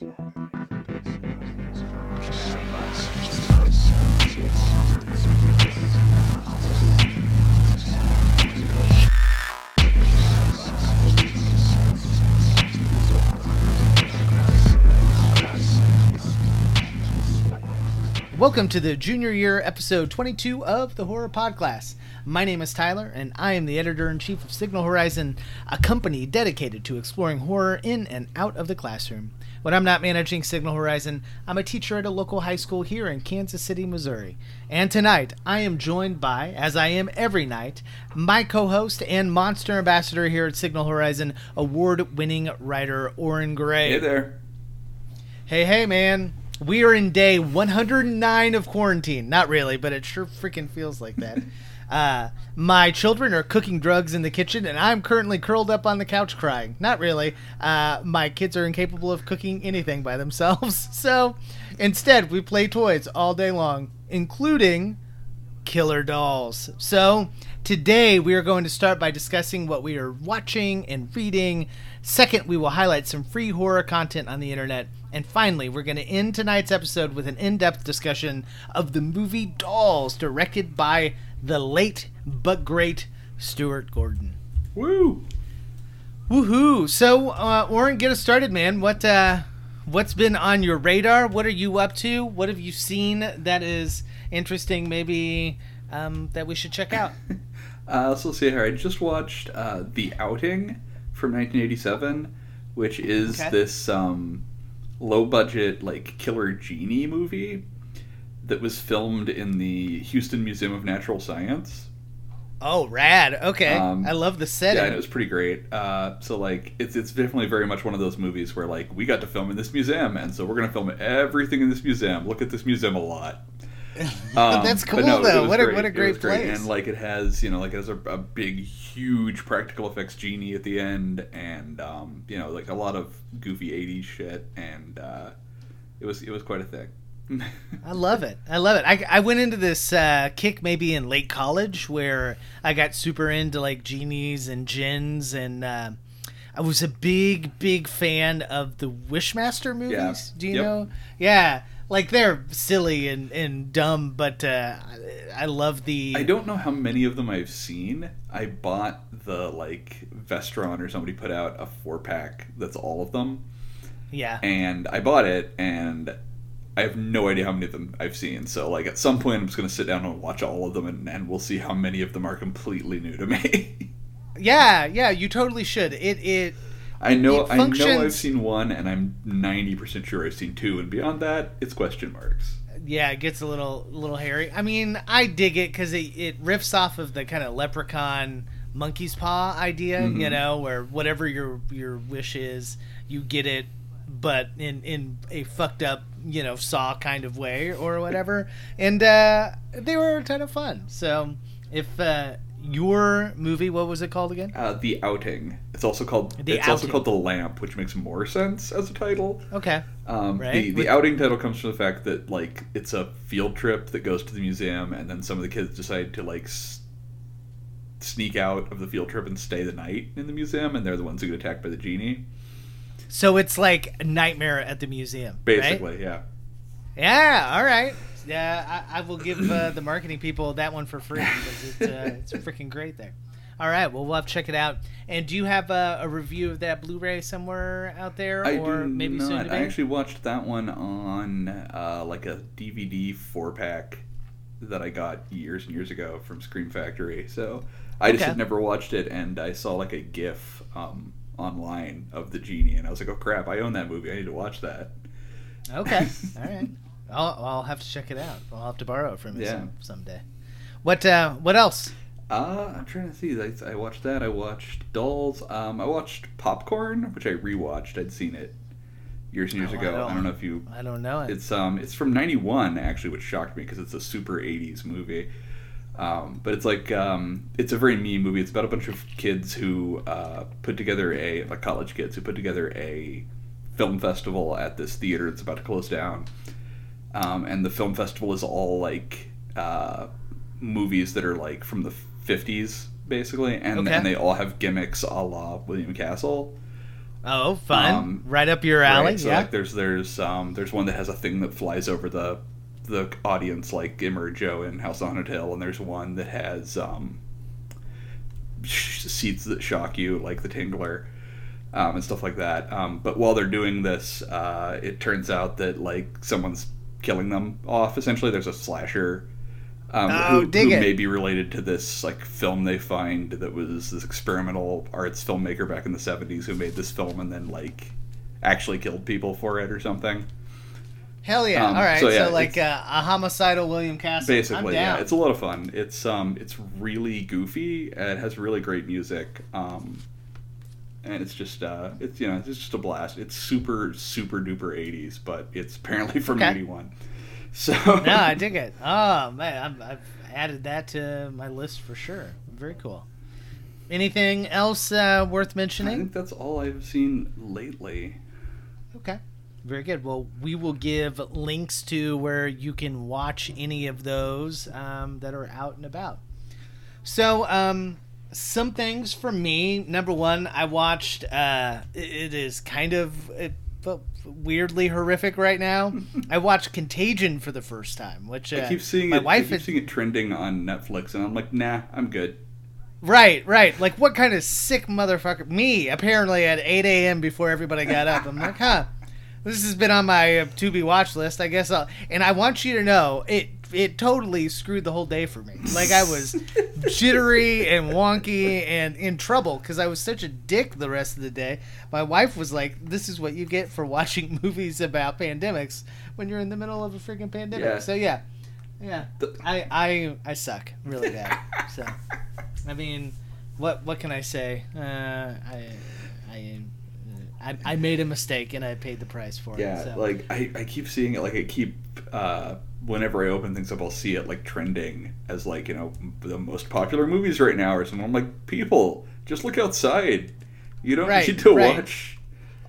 you. Welcome to the junior year episode 22 of the Horror Podclass. My name is Tyler, and I am the editor in chief of Signal Horizon, a company dedicated to exploring horror in and out of the classroom. When I'm not managing Signal Horizon, I'm a teacher at a local high school here in Kansas City, Missouri. And tonight, I am joined by, as I am every night, my co host and monster ambassador here at Signal Horizon, award winning writer Oren Gray. Hey there. Hey, hey, man. We are in day 109 of quarantine. Not really, but it sure freaking feels like that. uh, my children are cooking drugs in the kitchen, and I'm currently curled up on the couch crying. Not really. Uh, my kids are incapable of cooking anything by themselves. So instead, we play toys all day long, including killer dolls. So today, we are going to start by discussing what we are watching and reading. Second, we will highlight some free horror content on the internet. And finally, we're going to end tonight's episode with an in depth discussion of the movie Dolls, directed by the late but great Stuart Gordon. Woo! Woohoo! So, uh, Oren, get us started, man. What uh, what's been on your radar? What are you up to? What have you seen that is interesting? Maybe um, that we should check out. uh, so let's see here. I just watched uh, The Outing from 1987, which is Okay. this um, low budget like killer genie movie that was filmed in the Houston Museum of Natural Science. Oh, rad. Okay, Um, I love the setting. Yeah, and it was pretty great. Uh, so like, it's it's definitely very much one of those movies where like we got to film in this museum, and so we're gonna film everything in this museum. Look at this museum a lot. Um, That's cool, no, though. What a- great. what a great great. place. And like it has, you know, like it has a, a big, huge practical effects genie at the end, and um, you know, like a lot of goofy '80s shit, and uh, it was it was quite a thing. I love it. I love it. I, I went into this uh, kick maybe in late college where I got super into like genies and gins, and uh, I was a big, big fan of the Wishmaster movies. Yeah. Do you Yep. know? Yeah, like they're silly and, and dumb, but uh, I, love the. I don't know how many of them I've seen. I bought the like Vestron or somebody put out a four pack that's all of them, Yeah. and I bought it, and I have no idea how many of them I've seen. So like at some point, I'm just gonna sit down and watch all of them, and, and we'll see how many of them are completely new to me. Yeah, yeah, you totally should. It it I know I know I've seen one, and I'm ninety percent sure I've seen two, and beyond that, it's question marks. yeah, it gets a little little hairy. I mean, I dig it because it, it riffs off of the kind of leprechaun monkey's paw idea, Mhm. you know, where whatever your your wish is, you get it, but in in a fucked up, you know, saw kind of way or whatever. and uh, they were a ton of fun. So if uh, your movie, what was it called again? Uh, the outing. It's also called. The it's also called the lamp, which makes more sense as a title. Okay. Um, Right. The the With- outing title comes from the fact that like it's a field trip that goes to the museum, and then some of the kids decide to like s- sneak out of the field trip and stay the night in the museum, and they're the ones who get attacked by the genie. So it's like a nightmare at the museum, right? Basically, yeah. Yeah, all right. Yeah, I, I will give uh, the marketing people that one for free because it's, uh, it's freaking great there. All right, well, we'll have to check it out. And do you have a, a review of that Blu-ray somewhere out there, I or do maybe soon not. to be? I actually watched that one on uh, like a DVD four pack that I got years and years ago from Scream Factory. So I just Okay. had never watched it, and I saw like a GIF um, online of the genie, and I was like, "Oh crap! I own that movie. I need to watch that." Okay, all right. I'll, I'll have to check it out. I'll have to borrow it from you Yeah. some, someday. What uh, What else? Uh, I'm trying to see. I, I watched that. I watched Dolls. Um, I watched Popcorn, which I rewatched. I'd seen it years and years Oh, I ago. don't- I don't know if you I don't know it. It's um it's from '91 actually, which shocked me because it's a super '80s movie. Um, but it's like um, it's a very mean movie. It's about a bunch of kids who uh, put together a like college kids who put together a film festival at this theater that's about to close down. Um, and the film festival is all like uh, movies that are like from the 50s basically, and Okay. and they all have gimmicks a la William Castle. Oh, fun! Um, right up your alley. Right, so yeah. like there's there's um there's one that has a thing that flies over the the audience like Emergo in House on Haunted Hill, and there's one that has um seats that shock you like the Tingler. Um, and stuff like that. Um, but while they're doing this, uh, it turns out that like someone's killing them off. Essentially, there's a slasher um, Oh, who, who it. may be related to this like film they find that was this experimental arts filmmaker back in the 70s who made this film and then like actually killed people for it or something. Hell yeah! um, All right, so so, like uh, a homicidal William Castle. I'm Basically, down. yeah, it's a lot of fun. It's um, it's really goofy. and It has really great music. Um, and it's just uh, it's you know, it's just a blast. It's super super duper 80s, but it's apparently from Okay. 81. So no, I dig it. Oh man, I'm, I've added that to my list for sure. Very cool. Anything else uh, worth mentioning? I think that's all I've seen lately. Okay. Very good. Well, we will give links to where you can watch any of those um, that are out and about. So, um, some things for me. Number one, I watched. Uh, it- is kind of it, weirdly horrific right now. I watched Contagion for the first time, which uh, I keep seeing my it. wife I keep is seeing it trending on Netflix, and I'm like, nah, I'm good. Right, right. Like, what kind of sick motherfucker? Me, apparently at 8 a.m. before everybody got up. I'm like, huh. This has been on my to be watch list. I guess I'll. And I want you to know, it it totally screwed the whole day for me. Like, I was jittery and wonky and in trouble because I was such a dick the rest of the day. My wife was like, this is what you get for watching movies about pandemics when you're in the middle of a freaking pandemic. Yeah. So, yeah. Yeah. I, I, I suck really bad. So. I mean, what what can I say? Uh, I, I, I, I made a mistake and I paid the price for Yeah, it. So. like I, I keep seeing it. Like I keep uh, whenever I open things up, I'll see it like trending as like you know the most popular movies right now or something. I'm like, people, just look outside. You don't Right, need to right. watch.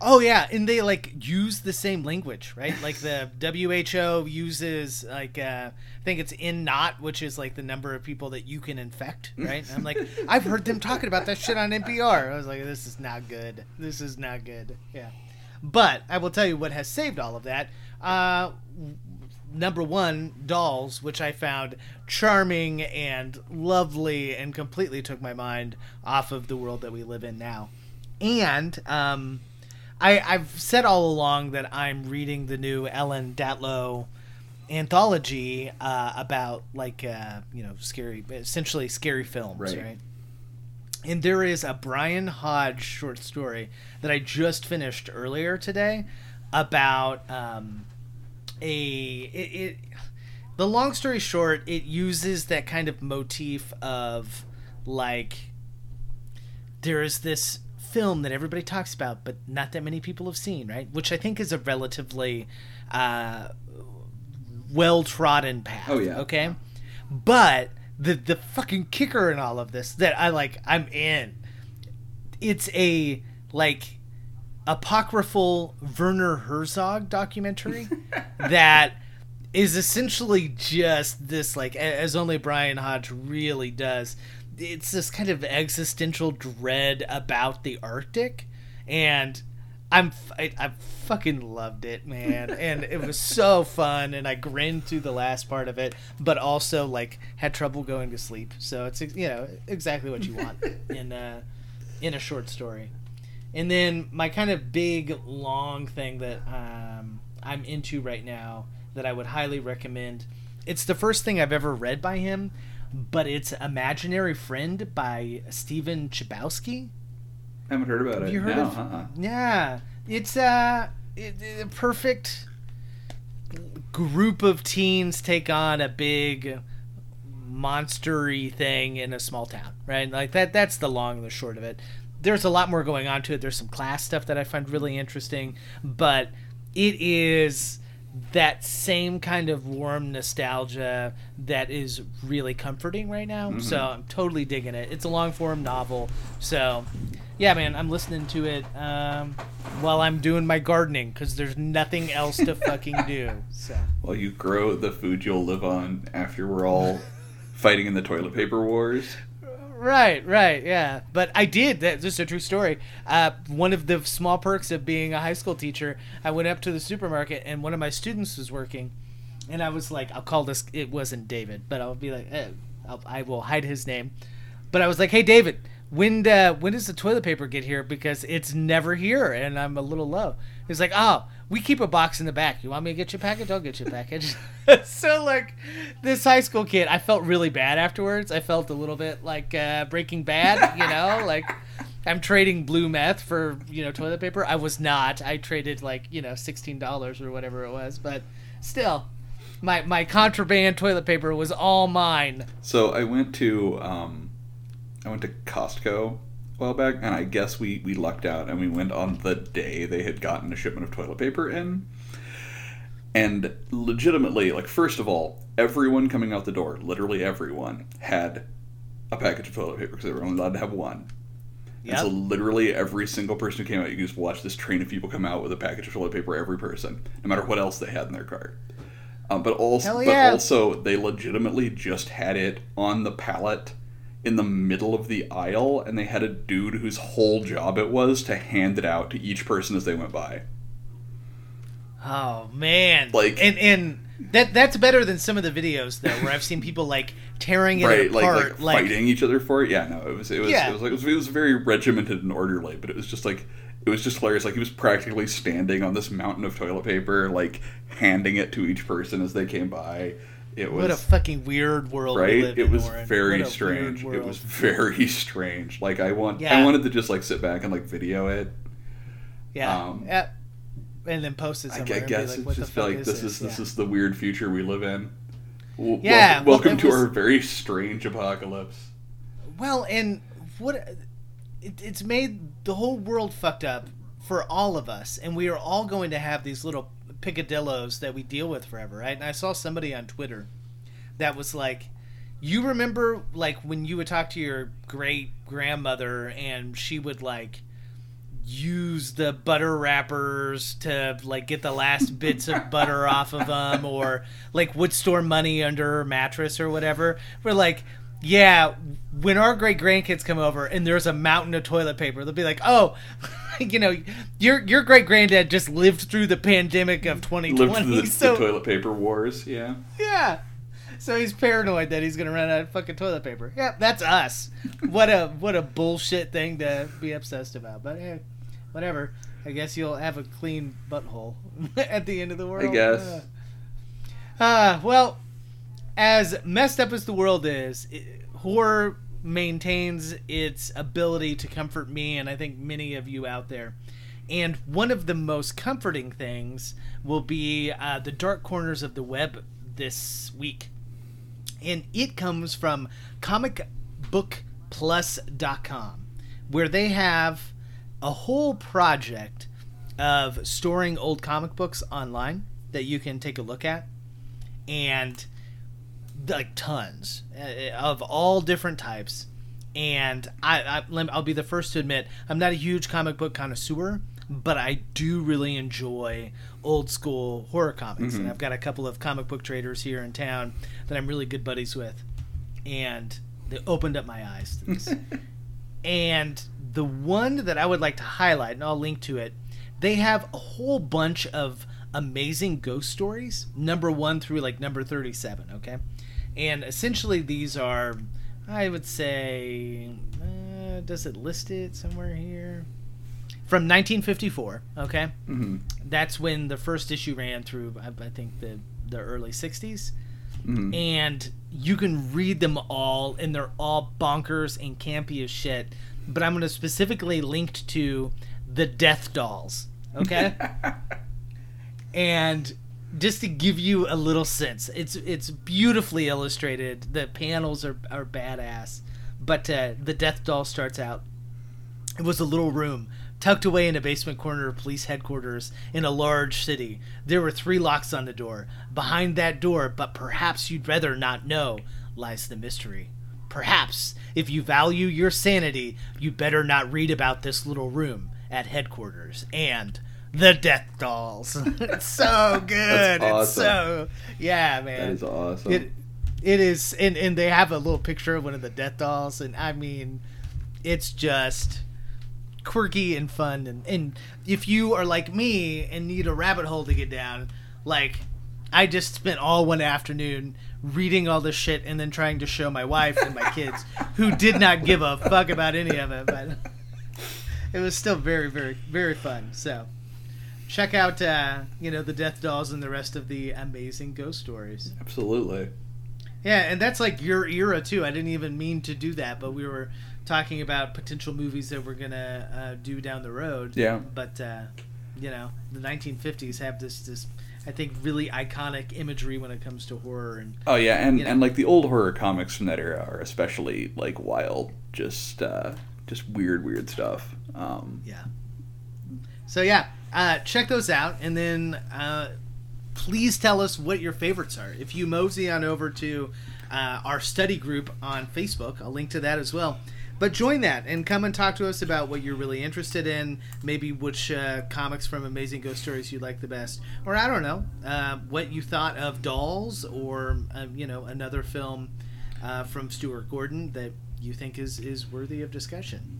oh yeah, and they like use the same language, right? Like the WHO uses like uh, I think it's R naught, which is like the number of people that you can infect, right? And I'm like, I've heard them talking about that shit on NPR. I was like, this is not good. This is not good. Yeah, but I will tell you what has saved all of that. Uh, number one, Dolls, which I found charming and lovely and completely took my mind off of the world that we live in now. And um, I, I've said all along that I'm reading the new Ellen Datlow anthology uh, about like uh, you know scary, essentially scary films, Right. right? And there is a Brian Hodge short story that I just finished earlier today about um, a it, it. The long story short, it uses that kind of motif of like there is this film that everybody talks about, but not that many people have seen, right? Which I think is a relatively uh, well trodden path. Oh, yeah. Okay, but the the fucking kicker in all of this that I like, I'm in. It's a like apocryphal Werner Herzog documentary that is essentially just this like as only Brian Hodge really does. It's this kind of existential dread about the Arctic, and I'm I, I fucking loved it, man, and it was so fun, and I grinned through the last part of it, but also like had trouble going to sleep. So it's you know exactly what you want in uh, in a short story. And then my kind of big long thing that um, I'm into right now that I would highly recommend. It's the first thing I've ever read by him, but it's Imaginary Friend by Stephen Chbosky. haven't heard about Have it. you heard no, of? uh-uh. Yeah, it's uh, it, it- a perfect group of teens take on a big monstery thing in a small town, right? Like that. That's the long and the short of it. There's a lot more going on to it. There's some class stuff that I find really interesting, but it is that same kind of warm nostalgia that is really comforting right now. So I'm totally digging it. It's a long form novel. So yeah, man, I'm listening to it um, while I'm doing my gardening because there's nothing else to fucking do. So While you grow the food you'll live on after we're all fighting in the toilet paper wars. Right, right, yeah. But I did. That's just a true story. Uh, one of the small perks of being a high school teacher, I went up to the supermarket and one of my students was working, and I was like, I'll call this. It wasn't David, but I'll be like, eh, I'll, I will hide his name. But I was like, Hey, David, when uh, when does the toilet paper get here? Because it's never here, and I'm a little low. He's like, Oh, we keep a box in the back. You want me to get you a package? I'll get you a package. so like, this high school kid, I felt really bad afterwards. I felt a little bit like uh, Breaking Bad, you know, like. I'm trading blue meth for you know toilet paper. I was not. I traded like you know sixteen dollars or whatever it was, but still, my my contraband toilet paper was all mine. So I went to um, I went to Costco while back, and I guess we we lucked out, and we went on the day they had gotten a shipment of toilet paper in. And legitimately, like first of all, everyone coming out the door, literally everyone, had a package of toilet paper because they were only allowed to have one. And so literally every single person who came out, you could just watch this train of people come out with a package of toilet paper. Every person, no matter what else they had in their cart. Um, but also, Hell but also, they legitimately just had it on the pallet in the middle of the aisle, and they had a dude whose whole job it was to hand it out to each person as they went by. Oh man! Like- and and that that's better than some of the videos though, where I've seen people like tearing it right, like, apart, like fighting each other for it. Yeah, no, it was it was Yeah. it was like it was, it was very regimented and orderly, but it was just like it was just hilarious. Like he was practically standing on this mountain of toilet paper, like handing it to each person as they came by. It was What a fucking weird world we right. It was Warren. very strange. It was very strange. Like I want, I wanted to just like sit back and like video it. yeah, um, yeah. and then post it I, somewhere. I and be guess like, it's just like this is this Yeah. is the weird future we live in. W- Yeah, welcome, well, welcome to was- our very strange apocalypse. Well, and what it, it's made the whole world fucked up for all of us, and we are all going to have these little picadillos that we deal with forever, right? And I saw somebody on Twitter that was like, "You remember like when you would talk to your great grandmother, and she would like." use the butter wrappers to like get the last bits of butter off of them or like would store money under her mattress or whatever we're like yeah when our great grandkids come over and there's a mountain of toilet paper they'll be like oh you know your your great granddad just lived through the pandemic of 2020 Lived through the, so the toilet paper wars. Yeah. yeah. So he's paranoid that he's gonna run out of fucking toilet paper. Yeah, that's us. What a what a bullshit thing to be obsessed about. But hey, whatever. I guess you'll have a clean butthole at the end of the world. I guess. Uh, uh, well, as messed up as the world is, it, horror maintains its ability to comfort me and I think many of you out there. And one of the most comforting things will be uh, the dark corners of the web this week. And it comes from comicbookplus.com, where they have a whole project of storing old comic books online that you can take a look at. And like tons uh, of all different types. And I, I I'll be the first to admit I'm not a huge comic book connoisseur, but I do really enjoy old school horror comics. And I've got a couple of comic book traders here in town that I'm really good buddies with, and they opened up my eyes to this. and the one that I would like to highlight, and I'll link to it, they have a whole bunch of amazing ghost stories, number one through like number 37, okay? And essentially, these are, I would say, uh, does it list it somewhere here? From 1954, okay? hmm That's when the first issue ran through, I, I think, the, the early 60s hmm and you can read them all and they're all bonkers and campy as shit. But i'm going to specifically link to the death dolls okay? And just to give you a little sense it's it's beautifully illustrated the panels are, are badass but uh, the death doll starts out it was a little room tucked away in a basement corner of police headquarters in a large city. There were three locks on the door. Behind that door, but perhaps you'd rather not know, lies the mystery. Perhaps, if you value your sanity, you better not read about this little room at headquarters and the death dolls. it's so good. That's It's so yeah, man. That is awesome. It, it is, and and they have a little picture of one of the death dolls, and I mean, it's just quirky and fun, and and if you are like me and need a rabbit hole to get down, like I just spent all one afternoon reading all this shit and then trying to show my wife and my kids who did not give a fuck about any of it, but it was still very, very, very fun. So check out, uh, you know, the Death Dolls and the rest of the amazing ghost stories. Absolutely. Yeah, and that's like your era too. I didn't even mean to do that, but we were talking about potential movies that we're gonna uh, do down the road. Yeah. But uh, you know, the 1950s have this this I think really iconic imagery when it comes to horror and Oh yeah, and You know. and like the old horror comics from that era are especially like wild, just uh, just weird, weird stuff. Um, yeah. So yeah, uh, check those out, and then uh, please tell us what your favorites are. If you mosey on over to uh, our study group on Facebook, I'll link to that as well. But join that and come and talk to us about what you're really interested in. Maybe which uh, comics from Amazing Ghost Stories you like the best, or I don't know, uh, what you thought of Dolls, or uh, you know another film uh, from Stuart Gordon that you think is is worthy of discussion.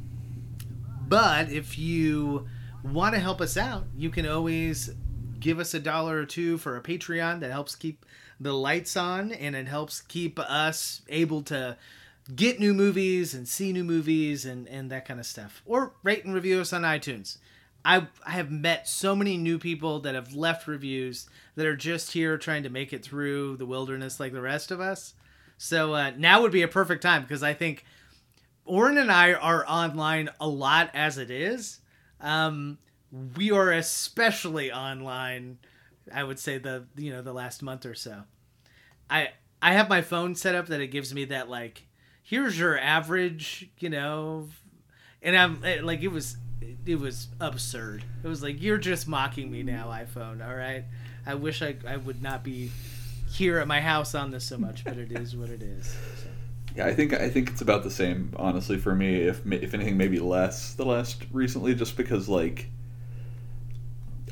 But if you want to help us out, you can always give us a dollar or two for a Patreon that helps keep the lights on and it helps keep us able to get new movies and see new movies and, and that kind of stuff. Or rate and review us on iTunes. I, I have met so many new people that have left reviews that are just here trying to make it through the wilderness like the rest of us. So uh, now would be a perfect time because I think Oren and I are online a lot as it is. Um, we are especially online. I would say the you know the last month or so. I I have my phone set up that it gives me that like here's your average you know, and I'm eh, like it was it was absurd. It was like you're just mocking me now, iPhone. All right. I wish I I would not be here at my house on this so much, but it is what it is. So. Yeah, I think I think it's about the same, honestly, for me. If if anything, maybe less the last recently, just because like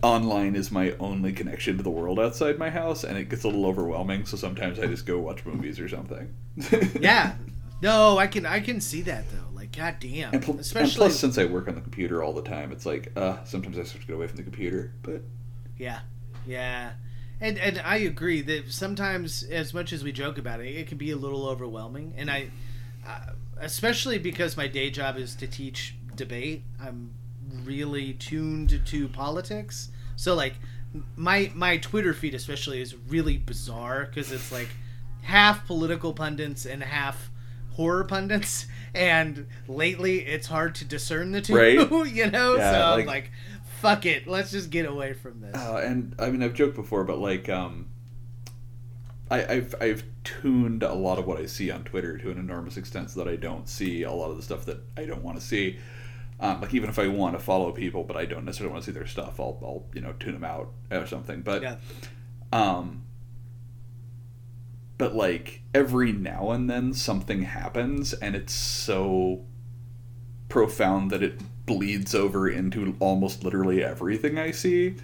online is my only connection to the world outside my house, and it gets a little overwhelming. So sometimes I just go watch movies or something. Yeah. No, I can I can see that though. Like goddamn. And, pl- and Especially plus, since I work on the computer all the time, it's like uh, sometimes I start to get away from the computer. But Yeah. Yeah. And and I agree that sometimes as much as we joke about it, it can be a little overwhelming and I uh, especially because my day job is to teach debate, I'm really tuned to politics. So like my my Twitter feed especially is really bizarre cuz it's like half political pundits and half horror pundits and lately it's hard to discern the two Right. you know Yeah, so like- like fuck it let's just get away from this Uh, and I mean, I've joked before, but like, um, I, I've I've tuned a lot of what I see on Twitter to an enormous extent, so that I don't see a lot of the stuff that I don't want to see. Um, like even if I want to follow people, but I don't necessarily want to see their stuff, I'll I'll you know tune them out or something. But yeah um, but like every now and then something happens, and it's so profound that it bleeds over into almost literally everything I see.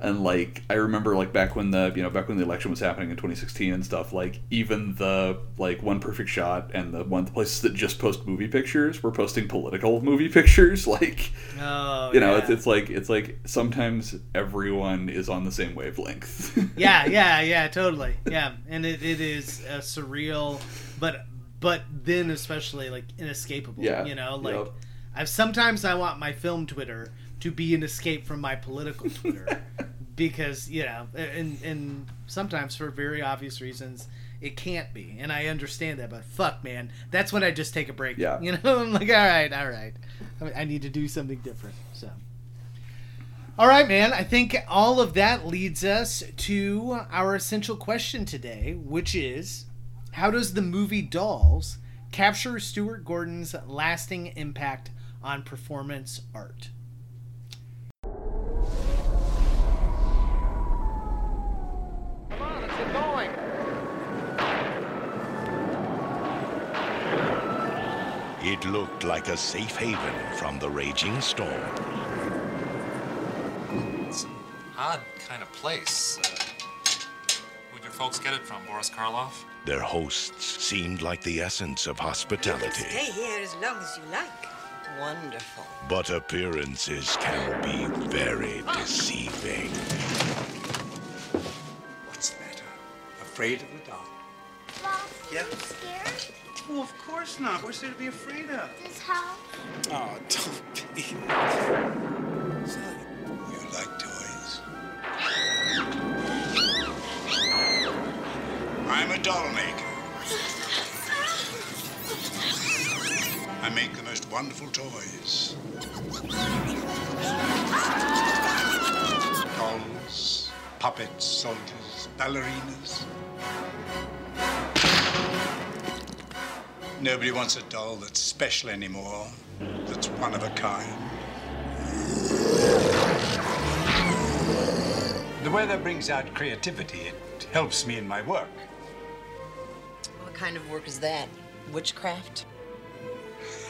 And like I remember like back when the you know back when the election was happening in 2016 and stuff like even the like one perfect shot and the one the places that just post movie pictures were posting political movie pictures like Oh, you know yeah. it's, it's like it's like sometimes everyone is on the same wavelength yeah, yeah, yeah, totally. Yeah, and it, it is uh, surreal, but but then especially like inescapable. Yeah, you know, like yep. I've sometimes I want my film Twitter to be an escape from my political Twitter because you know, and and sometimes for very obvious reasons. It can't be, and I understand that. But fuck, man, that's when I just take a break. Yeah. you know, I'm like, all right, all right, I- I need to do something different. So, all right, man. I think all of that leads us to our essential question today, which is how does the movie Dolls capture Stuart Gordon's lasting impact on performance art? Come on, let's get going. It looked like a safe haven from the raging storm. It's an odd kind of place. Uh, would Where'd your folks get it from, Boris Karloff? Their hosts seemed like the essence of hospitality, Stay here as long as you like. Wonderful. but appearances can be very deceiving. What's the matter? Afraid of the dark? Boss, Yeah? you scared? Oh, of course not. What's there to be afraid of? This house? Oh, don't be. Son, you like toys? I'm a doll maker. I make the most wonderful toys. Dolls, puppets, soldiers, ballerinas. Nobody wants a doll that's special anymore, that's one of a kind. The weather brings out creativity. It helps me in my work. What kind of work is that? Witchcraft?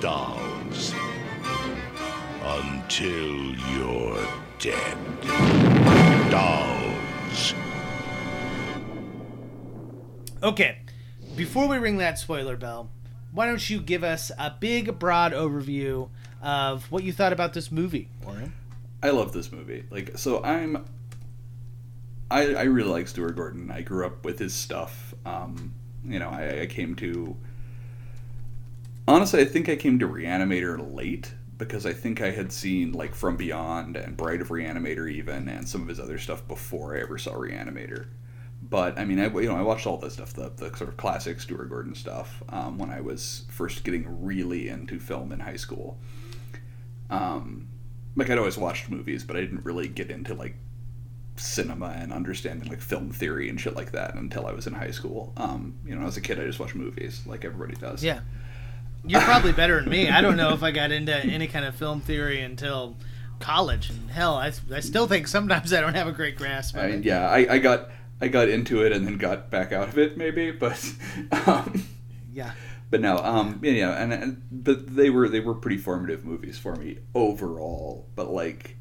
dolls. Until you're dead. Dolls. Okay, before we ring that spoiler bell, why don't you give us a big, broad overview of what you thought about this movie, Oren? I love this movie. Like, so I'm. I, I really like Stuart Gordon. I grew up with his stuff. Um, you know, I, I came to. Honestly, I think I came to Reanimator late because I think I had seen like From Beyond and Bride of Reanimator even and some of his other stuff before I ever saw Reanimator. But I mean, I you know I watched all this stuff, the, the sort of classic Stuart Gordon stuff um, when I was first getting really into film in high school. Um, like I'd always watched movies, but I didn't really get into like cinema and understanding like film theory and shit like that until I was in high school. Um, you know, as a kid, I just watched movies like everybody does. Yeah. You're probably better than me. I don't know if I got into any kind of film theory until college. And hell, I, I still think sometimes I don't have a great grasp of I, it. yeah, I, I got I got into it and then got back out of it maybe, but um, Yeah. but no, um, yeah, and, and but they were they were pretty formative movies for me overall. But like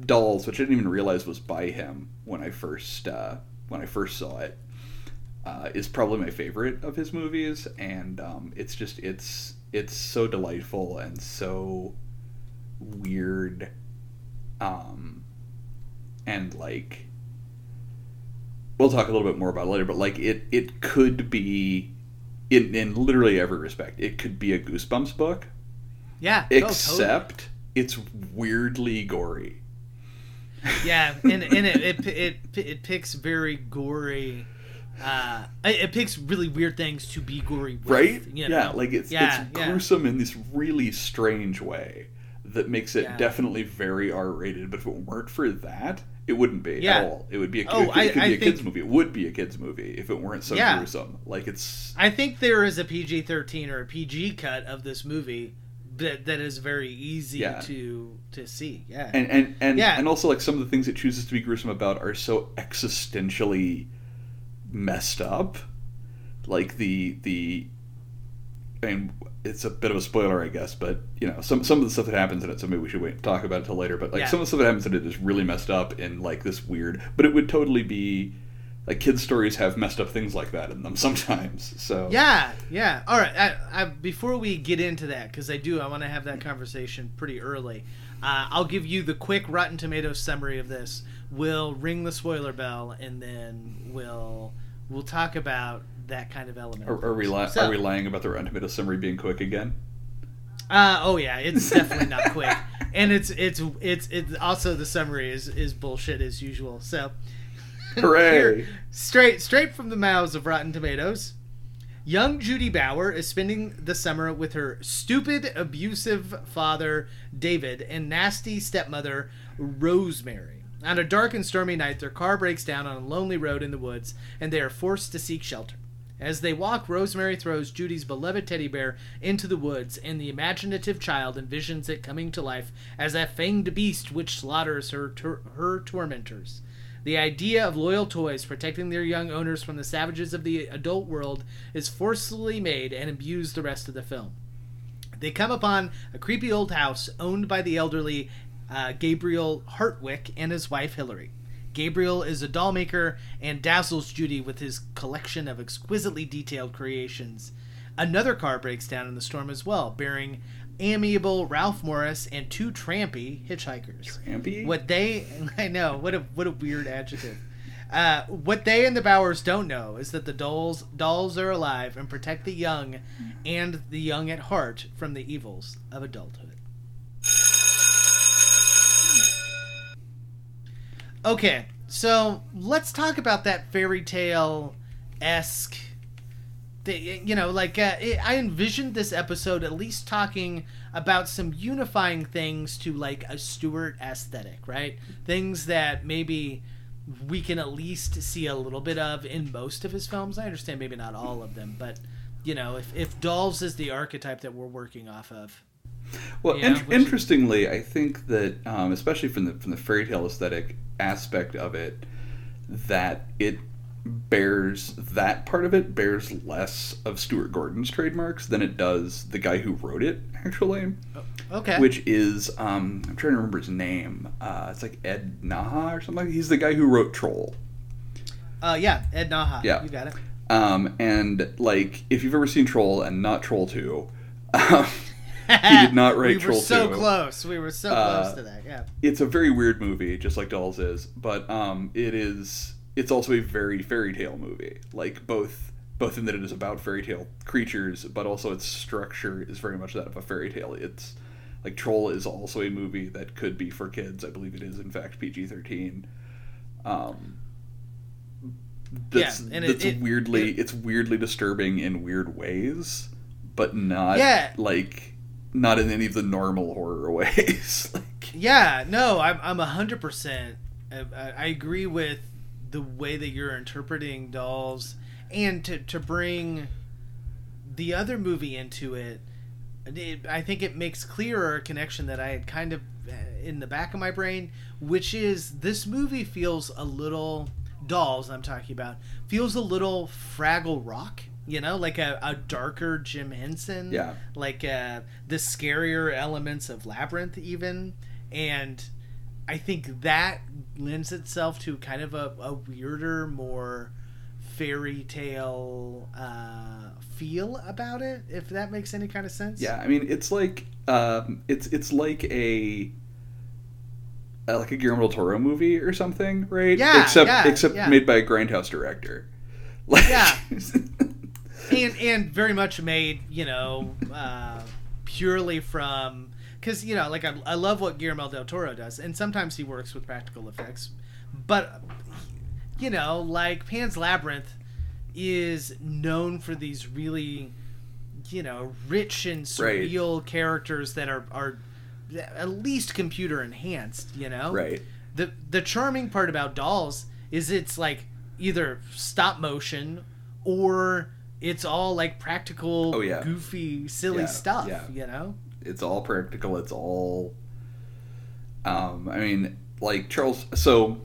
Dolls, which I didn't even realize was by him when I first uh, when I first saw it, uh, is probably my favorite of his movies, and um, it's just it's it's so delightful and so weird, um, and like we'll talk a little bit more about it later, but like it it could be in in literally every respect, it could be a Goosebumps book, Yeah. oh, totally. except it's weirdly gory. Yeah, and, and it, it it it picks very gory. Uh, it picks really weird things to be gory, with, right? You yeah, like it's yeah, it's yeah. gruesome in this really strange way that makes it Yeah. definitely very R rated. But if it weren't for that, it wouldn't be Yeah. at all. It would be a, Oh, it could, I- it could I be a kids movie. It would be a kids movie if it weren't so gruesome. Like it's I think there is a PG thirteen or a PG cut of this movie that that is very easy Yeah. to to see. Yeah, and and and, Yeah. and also like some of the things it chooses to be gruesome about are so existentially messed up like the the I mean it's a bit of a spoiler I guess but you know some some of the stuff that happens in it so maybe we should wait and talk about it till later but like Yeah. some of the stuff that happens in it is really messed up in like this weird but it would totally be like kids stories have messed up things like that in them sometimes so yeah, yeah. All right. I, I, before we get into that, because I do, I want to have that conversation pretty early. Uh, I'll give you the quick Rotten Tomatoes summary of this. We'll ring the spoiler bell, and then we'll we'll talk about that kind of element. Are, are we li- So- are we lying about the Rotten Tomatoes summary being quick again? Uh, oh yeah, it's definitely not quick, and it's it's it's it's also the summary is is bullshit as usual. So Hooray! Straight straight from the mouths of Rotten Tomatoes. Young Judy Bower is spending the summer with her stupid, abusive father, David, and nasty stepmother, Rosemary. On a dark and stormy night, their car breaks down on a lonely road in the woods, and they are forced to seek shelter. As they walk, Rosemary throws Judy's beloved teddy bear into the woods, and the imaginative child envisions it coming to life as a fanged beast which slaughters her, tor- her tormentors. The idea of loyal toys protecting their young owners from the savages of the adult world is forcefully made and imbues the rest of the film. They come upon a creepy old house owned by the elderly uh, Gabriel Hartwicke and his wife Hilary. Gabriel is a doll maker and dazzles Judy with his collection of exquisitely detailed creations. Another car breaks down in the storm as well, bearing amiable Ralph Morris and two trampy hitchhikers. Trampy? What they I know, what a what a weird adjective. Uh, what they and the Bowers don't know is that the dolls dolls are alive and protect the young and the young at heart from the evils of adulthood. Okay, so let's talk about that fairy tale esque. You know, like uh, it, I envisioned this episode at least talking about some unifying things to like a Stuart aesthetic, right? Things that maybe we can at least see a little bit of in most of his films. I understand maybe not all of them, but you know, if if dolls is the archetype that we're working off of, Well, Yeah, which- interestingly, I think that um, especially from the from the fairy tale aesthetic aspect of it, that it bears that part of it bears less of Stuart Gordon's trademarks than it does the guy who wrote it. Actually, okay, which is um, I'm trying to remember his name. Uh, it's like Ed Naha or something. He's the guy who wrote Troll. uh, yeah, Ed Naha, Yeah. you got it. Um, and like, if you've ever seen Troll and not Troll Two, um, he did not write we were Troll so 2. close. We were so Uh, close to that. Yeah. it's a very weird movie, just like Dolls is, but um, it is. It's also a very fairy tale movie, like both both in that it is about fairy tale creatures, but also its structure is very much that of a fairy tale. It's like Troll is also a movie that could be for kids. I believe it is in fact PG thirteen. Um, that's Yeah, and it- that's it- weirdly it- it's weirdly disturbing in weird ways, but not Yeah. like not in any of the normal horror ways. like Yeah, no, I'm I'm hundred percent. I I agree with the way that you're interpreting dolls, and to to bring the other movie into it. it I think it makes clearer a connection that I had kind of uh, in the back of my brain, which is this movie feels a little dolls. I'm talking about feels a little Fraggle Rock. You know, like a, a darker Jim Henson Yeah. like uh, the scarier elements of Labyrinth, even. And I think that lends itself to kind of a, a weirder, more fairy tale uh, feel about it, if that makes any kind of sense. Yeah, I mean it's like um, it's it's like a uh, like a Guillermo del Toro movie or something, right? Yeah, except yeah, except yeah. made by a grindhouse director. Like, Yeah. and and very much made you know uh, purely from because you know like I, I love what Guillermo del Toro does and sometimes he works with practical effects but you know like Pan's Labyrinth is known for these really you know rich and Right. surreal characters that are are at least computer enhanced you know right. the the charming part about dolls is it's like either stop motion or it's all like practical Oh, yeah. goofy silly Yeah, stuff yeah. you know It's all practical. It's all. Um, I mean, like Charles. So,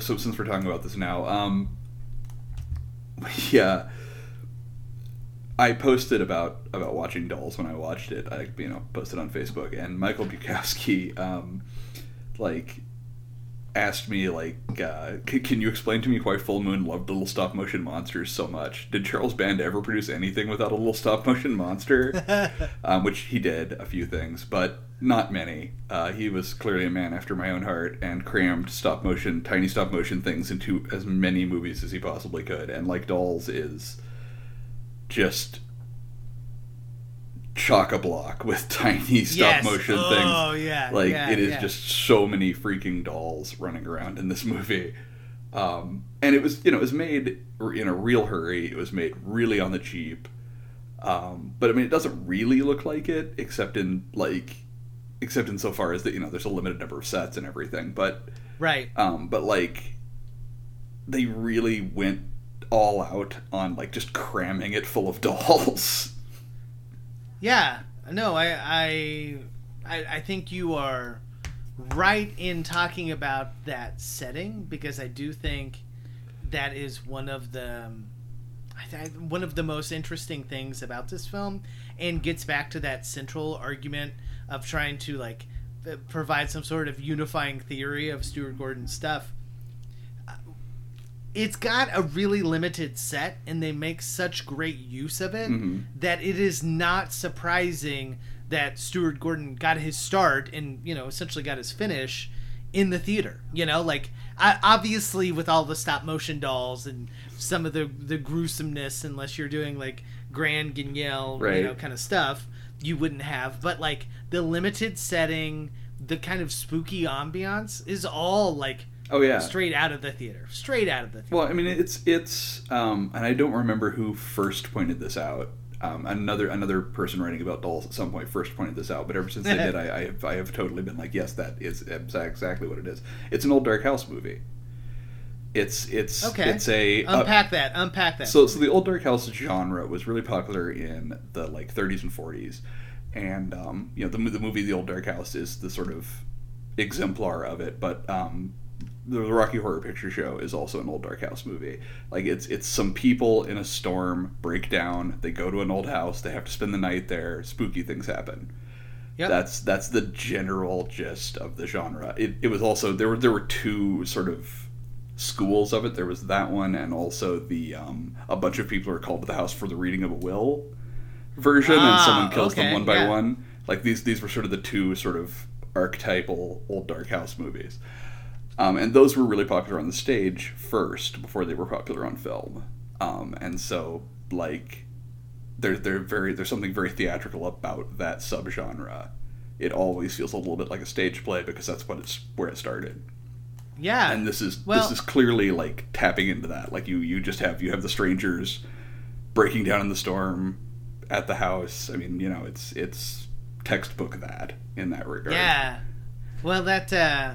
so since we're talking about this now, um, yeah, I posted about about watching Dolls when I watched it. I you know posted on Facebook, and Michael Bukowski, um, like asked me like, uh, c- can you explain to me why Full Moon loved little stop motion monsters so much? Did Charles Band ever produce anything without a little stop motion monster? um, which he did a few things, but not many. Uh, he was clearly a man after my own heart and crammed stop motion, tiny stop motion things into as many movies as he possibly could. And like Dolls is just chock a block with tiny stop Yes. motion Oh, things. yeah, like yeah, it is yeah. just so many freaking dolls running around in this movie. Um, and it was you know it was made in a real hurry. It was made really on the cheap. Um, but I mean, it doesn't really look like it, except in like, except insofar as that you know there's a limited number of sets and everything. But Right. um, but like, they really went all out on like just cramming it full of dolls. Yeah, no, I, I, I, think you are right in talking about that setting because I do think that is one of the um, one of the most interesting things about this film, and gets back to that central argument of trying to like uh, provide some sort of unifying theory of Stuart Gordon's stuff. It's got a really limited set, and they make such great use of it mm-hmm. that it is not surprising that Stuart Gordon got his start and you know essentially got his finish in the theater. You know, like I, obviously with all the stop motion dolls and some of the the gruesomeness, unless you're doing like Grand Guignol, you know, kind of stuff, you wouldn't have. But like the limited setting, the kind of spooky ambiance is all like Oh yeah. straight out of the theater, straight out of the theater. Well, I mean, it's it's, um, and I don't remember who first pointed this out. Um, another another person writing about dolls at some point first pointed this out, but ever since they did, I, I have I have totally been like, yes, that is exactly what it is. It's an old dark house movie. It's it's Okay. it's a uh, unpack that, unpack that. so, so the old dark house genre was really popular in the like 30s and 40s, and um, you know the the movie The Old Dark House is the sort of exemplar of it. But um, the Rocky Horror Picture Show is also an old dark house movie. Like it's it's some people in a storm break down. They go to an old house. They have to spend the night there. Spooky things happen. Yep. That's that's the general gist of the genre. It, it was also there were there were two sort of schools of it. There was that one, and also the um, a bunch of people are called to the house for the reading of a will version, and Ah, someone kills okay, them one by yeah. one. Like these these were sort of the two sort of archetypal old dark house movies. Um, and those were really popular on the stage first before they were popular on film. Um, and so like they're they're very there's something very theatrical about that subgenre. It always feels a little bit like a stage play because that's what it's where it started. yeah, And this is well, this is clearly like tapping into that. Like you you just have you have the strangers breaking down in the storm at the house. I mean, you know, it's it's textbook that in that regard. Yeah. Well, that uh,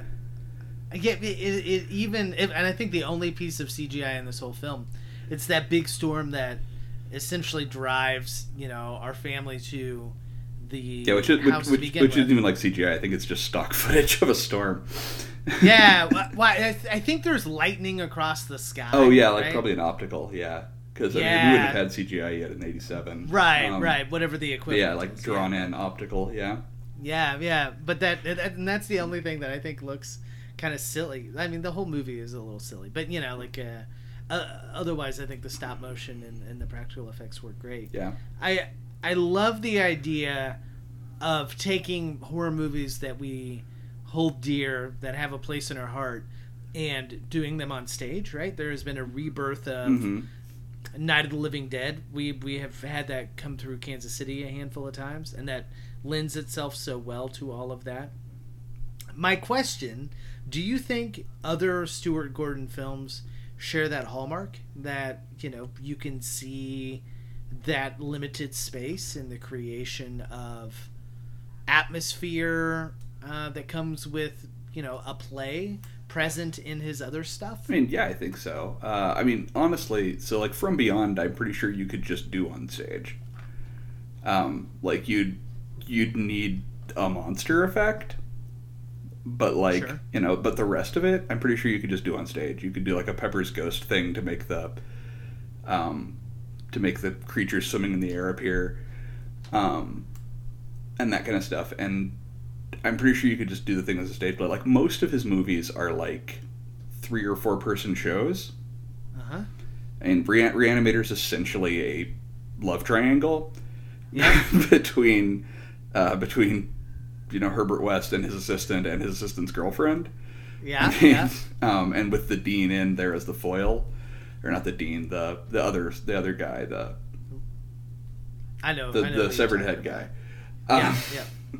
yeah, it, it, even if, and I think the only piece of CGI in this whole film, it's that big storm that essentially drives you know our family to the Yeah, which is which, which, which isn't even like CGI. I think it's just stock footage of a storm. yeah, why I, I think there's lightning across the sky. oh yeah, like probably an optical. Yeah, because I mean, we wouldn't have had CGI yet in '87. Right, Um, right. Whatever the equivalent. yeah, like drawn in optical. Yeah. Yeah, yeah, but that, that and that's the only thing that I think looks kind of silly. I mean, the whole movie is a little silly, but you know, like uh, uh, otherwise, I think the stop motion and, and the practical effects work great. Yeah. I I love the idea of taking horror movies that we hold dear, that have a place in our heart, and doing them on stage. Right? There has been a rebirth of. Mhm. Night of the Living Dead. We we have had that come through Kansas City a handful of times, and that lends itself so well to all of that. My question: Do you think other Stuart Gordon films share that hallmark that you know you can see that limited space in the creation of atmosphere uh, that comes with you know a play present in his other stuff? I mean, yeah, I think so. Uh, I mean, honestly, so like From Beyond, I'm pretty sure you could just do on stage. Um, like you'd you'd need a monster effect, but like Sure. you know, but the rest of it, I'm pretty sure you could just do on stage. You could do like a Pepper's Ghost thing to make the um, to make the creatures swimming in the air appear, um, and that kind of stuff. And I'm pretty sure you could just do the thing as a stage play. Like most of his movies are like three or four person shows. Uh huh. And Re- Reanimator's essentially a love triangle Yeah. between uh, between you know Herbert West and his assistant and his assistant's girlfriend. Yeah. Yeah. um, and with the dean in there as the foil, or not the dean, the the other the other guy, the I know the, I know the severed head guy. Um, Yeah, yeah.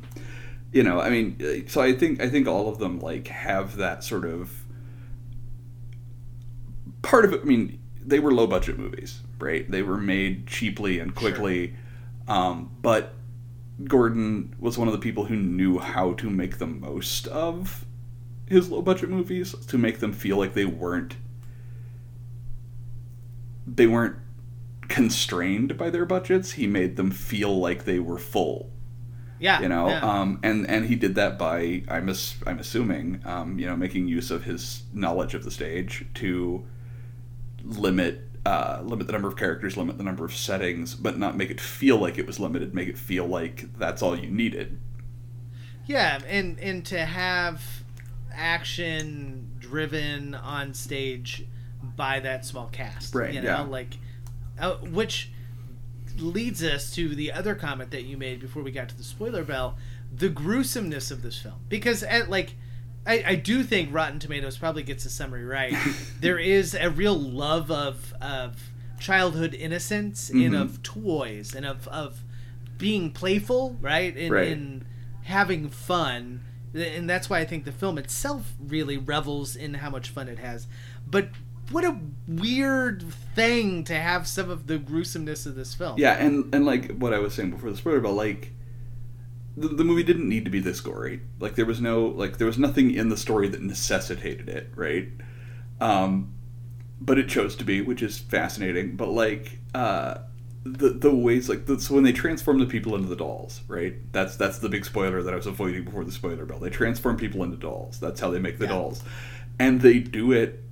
you know i mean uh, so i think i think all of them like have that sort of part of it i mean they were low budget movies right they were made cheaply and quickly um, but gordon was one of the people who knew how to make the most of his low budget movies to make them feel like they weren't they weren't constrained by their budgets he made them feel like they were full Yeah, you know yeah. um, and and he did that by i'm ass- i'm assuming um, you know making use of his knowledge of the stage to limit uh, limit the number of characters limit the number of settings but not make it feel like it was limited make it feel like that's all you needed Yeah, and and to have action driven on stage by that small cast, Right, You know, yeah. like, uh, which leads us to the other comment that you made before we got to the spoiler bell: the gruesomeness of this film. Because, at, like, I, I do think Rotten Tomatoes probably gets the summary right. there is a real love of of childhood innocence and Mhm. of toys and of of being playful, right? And, Right. and having fun. And that's why I think the film itself really revels in how much fun it has. But what a weird thing to have some of the gruesomeness of this film. yeah and and like what i was saying before the spoiler bell like the, the movie didn't need to be this gory. Like there was no like there was nothing in the story that necessitated it right? Um but it chose to be which is fascinating. But like uh the the ways like the, so when they transform the people into the dolls right? That's that's the big spoiler that i was avoiding before the spoiler bell. They transform people into dolls. That's how they make the Yeah. dolls. And they do it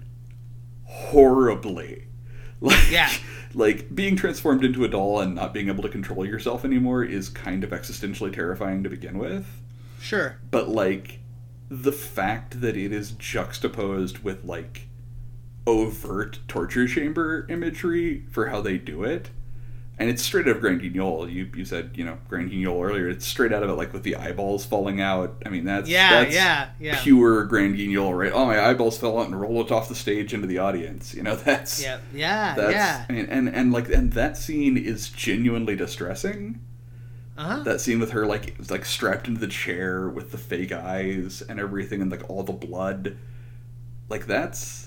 horribly. Like Yeah. Like being transformed into a doll and not being able to control yourself anymore is kind of existentially terrifying to begin with Sure. but like the fact that it is juxtaposed with like overt torture chamber imagery for how they do it and it's straight out of Grand Guignol. You you said you know Grand Guignol earlier. It's straight out of it, like with the eyeballs falling out. I mean that's Yeah, that's yeah, yeah. pure Grand Guignol, right? Oh, my eyeballs fell out and rolled off the stage into the audience. You know that's Yeah. Yeah. that's yeah. I mean, and and like and that scene is genuinely distressing Uh-huh. that scene with her like like strapped into the chair with the fake eyes and everything and like all the blood like that's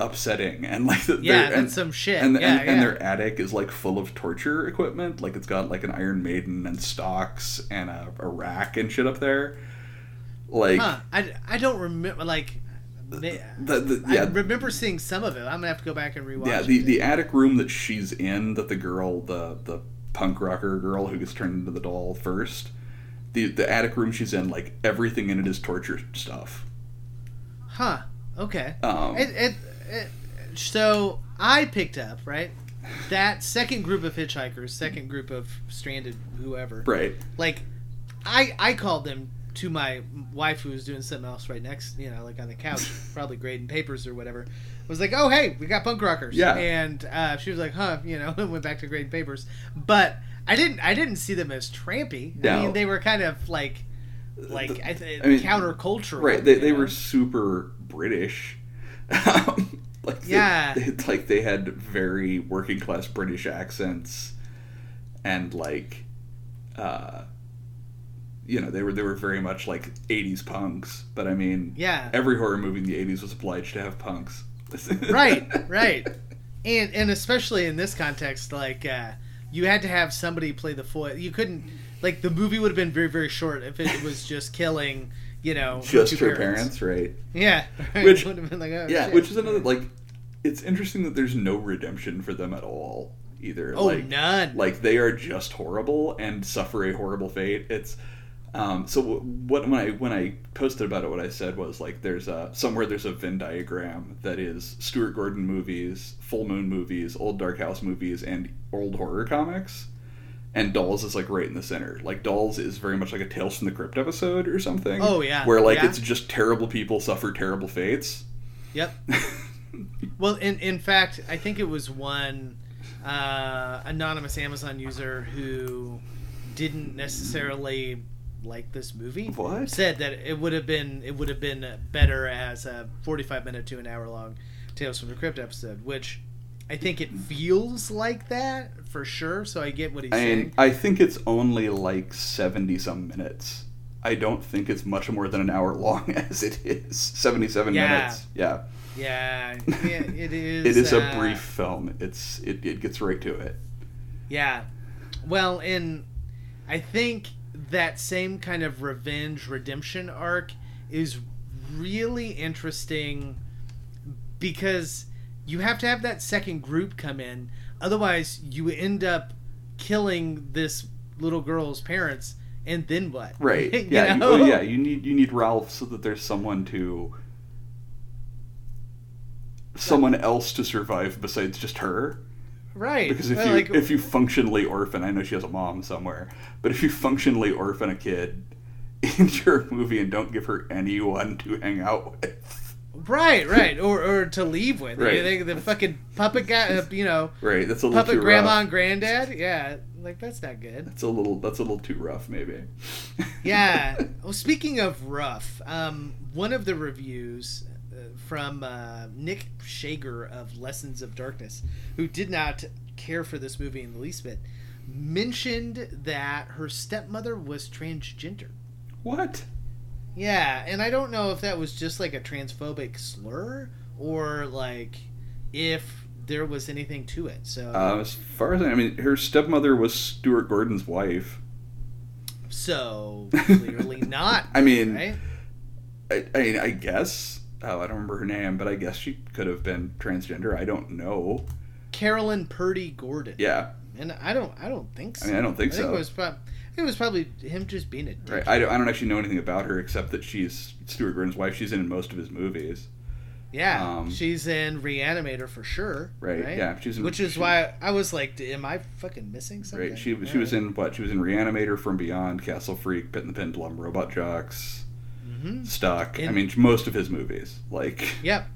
upsetting and like the, Yeah, their- and, some shit. and, Yeah, and, and their attic is like full of torture equipment like it's got like an iron maiden and stocks and a, a rack and shit up there like Huh. I, I don't remember like ma- the, the, I remember seeing some of it. I'm gonna have to go back and rewatch. yeah it. the, the attic room that she's in that the girl the the punk rocker girl who gets turned into the doll first the the attic room she's in like everything in it is torture stuff Huh. Okay. Um, it, it, so I picked up right that second group of hitchhikers, second group of stranded whoever. right Like, I I called them to my wife who was doing something else right next, you know, like on the couch, probably grading papers or whatever. I Was like, oh hey, we got punk rockers. Yeah. And uh, she was like, huh, you know, and went back to grading papers. But I didn't I didn't see them as trampy. I mean, they were kind of like like I th- I mean, countercultural. right they, they know? were super british like they, Yeah. they, like they had very working class british accents and like uh you know they were they were very much like 80s punks but i mean Yeah. every horror movie in the 80s was obliged to have punks right, right, and and especially in this context, like uh, you had to have somebody play the foil. You couldn't like the movie would have been very very short if it was just killing, you know, just her parents right Yeah, right. Which- would have been like, oh, yeah shit. which is another like it's interesting that there's no redemption for them at all either oh like none. like they are just horrible and suffer a horrible fate it's um, so what when I when I posted about it, what I said was like there's a somewhere there's a Venn diagram that is Stuart Gordon movies, Full Moon movies, Old Dark House movies, and old horror comics, and Dolls is like right in the center. Like Dolls is very much like a Tales from the Crypt episode or something. Oh, yeah. where like Yeah. it's just terrible people suffer terrible fates. Yep. well, in in fact, I think it was one uh, anonymous Amazon user who didn't necessarily like this movie. What? said that it would have been it would have been better as a forty-five minute to an hour long Tales from the Crypt episode, which I think it feels like that for sure, so I get what he's I saying. mean, I think it's only like seventy some minutes. I don't think it's much more than an hour long as it is. Seventy-seven Yeah. minutes. Yeah, Yeah, it is. it is a uh, brief film. It's it, it gets right to it. Yeah. Well, and I think that same kind of revenge redemption arc is really interesting because you have to have that second group come in. Otherwise, you end up killing this little girl's parents, and then what? Right. You yeah. You, oh, yeah. You need you need Ralph so that there's someone to someone else to survive besides just her. Right. Because if Well, you like, if you functionally orphan, I know she has a mom somewhere, but if you functionally orphan a kid in your movie and don't give her anyone to hang out with, right, right, or or to leave with. Right. The fucking puppet guy, uh, you know, right? That's a little puppet too grandma rough. and granddad. Yeah, like that's not good. That's a little that's a little too rough, maybe. Yeah. Well, speaking of rough, um, one of the reviews uh, from uh, Nick Schager of Lessons of Darkness, who did not care for this movie in the least bit, mentioned that her stepmother was transgender. what? Yeah, and I don't know if that was just like a transphobic slur or like if there was anything to it. So, Uh, as far as I, I mean, her stepmother was Stuart Gordon's wife. so clearly not. I mean, right? I, I mean, I guess. Oh, I don't remember her name, but I guess she could have been transgender. I don't know. Carolyn Purdy Gordon. Yeah, And I don't, I don't think so. I mean, I don't think I think so. it was, prob- I think it was probably him just being a dick. right. I don't, I don't actually know anything about her except that she's Stuart Gordon's wife. She's in most of his movies. Yeah, Um, she's in Reanimator for sure. Right, yeah, she's in- Which is she- why I was like, am I fucking missing something? Right. She she was in what? She was in Reanimator, From Beyond, Castle Freak, Pit and the Pendulum, Robot Jox, Mhm. Stuck. I mean, most of his movies. Like, Yep.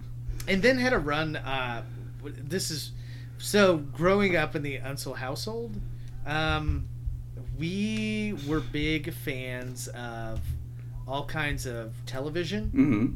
And then had a run. Uh, this is so growing up in the Unsel household. Um, we were big fans of all kinds of television. hmm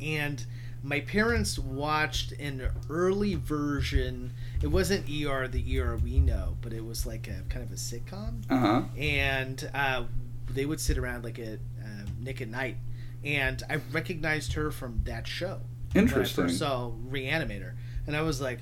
and my parents watched an early version. It wasn't ER, the ER we know, but it was like a kind of a sitcom, uh huh. and uh, they would sit around like at uh, Nick at Night, and I recognized her from that show. When I Interesting. first saw Reanimator, and I was like,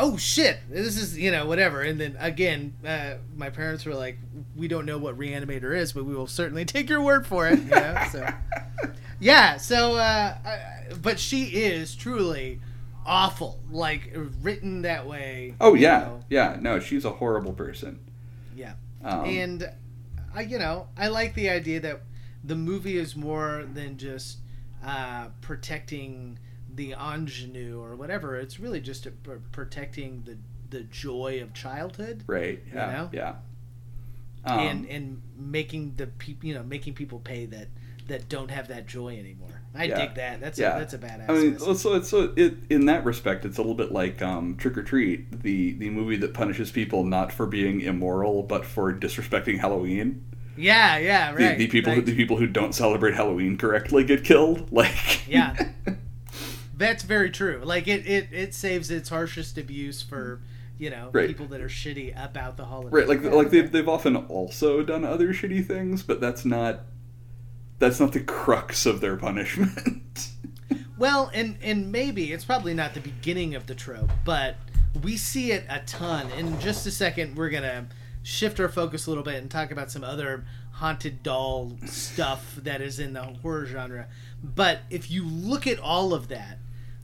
"Oh shit, this is you know whatever." And then again, uh, my parents were like, "We don't know what Reanimator is, but we will certainly take your word for it." You know, so yeah. So, uh, I, but she is truly awful, like written that way. Oh yeah, know. yeah. No, she's a horrible person. yeah. Um, and I, you know, I like the idea that the movie is more than just uh, protecting the ingenue or whatever. It's really just a, protecting the the joy of childhood right. Yeah. know? Yeah. Um, and and making the people, you know, making people pay that that don't have that joy anymore. I Yeah. dig that. That's yeah, a, that's a badass. I mean, message. so it's so it, in that respect, it's a little bit like um, Trick or Treat, the the movie that punishes people not for being immoral but for disrespecting Halloween. yeah, yeah, right. the people Like, the people who don't celebrate Halloween correctly get killed. Like Yeah. That's very true. Like it, it, it saves its harshest abuse for you know Right. people that are shitty about the holiday. Right, like like they've they've often also done other shitty things, but that's not that's not the crux of their punishment. Well, and and maybe it's probably not the beginning of the trope, but we see it a ton. In just a second, we're gonna shift our focus a little bit and talk about some other haunted doll stuff that is in the horror genre. But if you look at all of that,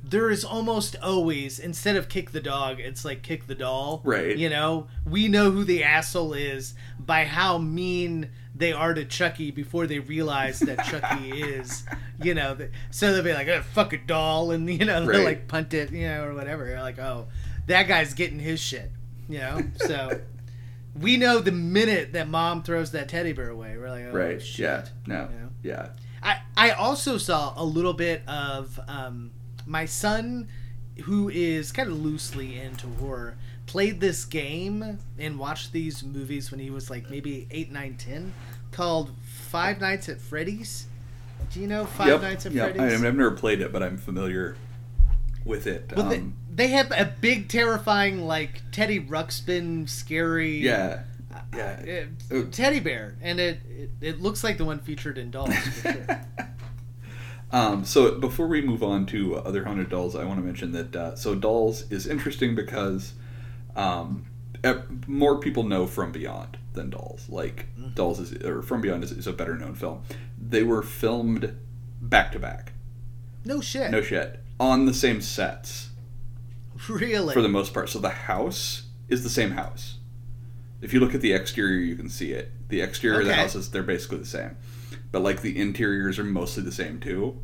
there is almost always instead of kick the dog, it's like kick the doll. Right. You know, we know who the asshole is by how mean they are to Chucky before they realize that Chucky is, you know, so they'll be like, oh, fuck a doll, and, you know, they'll Right. like punt it, you know, or whatever. You're like, oh, that guy's getting his shit, you know? So we know the minute that mom throws that teddy bear away, we're like, oh, right. shit. Yeah. No. You know? Yeah. I, I also saw a little bit of um, my son, who is kind of loosely into horror, played this game and watched these movies when he was like maybe 8, 9, 10, called Five Nights at Freddy's. Do you know Five yep. Nights at yep. Freddy's? I, mean, I've never played it, but I'm familiar with it. Well, um, they have a big, terrifying, like Teddy Ruxpin, scary, Yeah, yeah. uh, Oh. teddy bear, and it, it it looks like the one featured in Dolls. For sure. Um, so before we move on to other haunted dolls, I want to mention that uh, so Dolls is interesting because um, more people know From Beyond than Dolls. Like Dolls is or From Beyond is, is a better known film. They were filmed back to back. No shit. No shit on the same sets really. for the most part. So the house is the same house. If you look at the exterior, you can see it. The exterior of the houses, they're basically the same, but like the interiors are mostly the same too.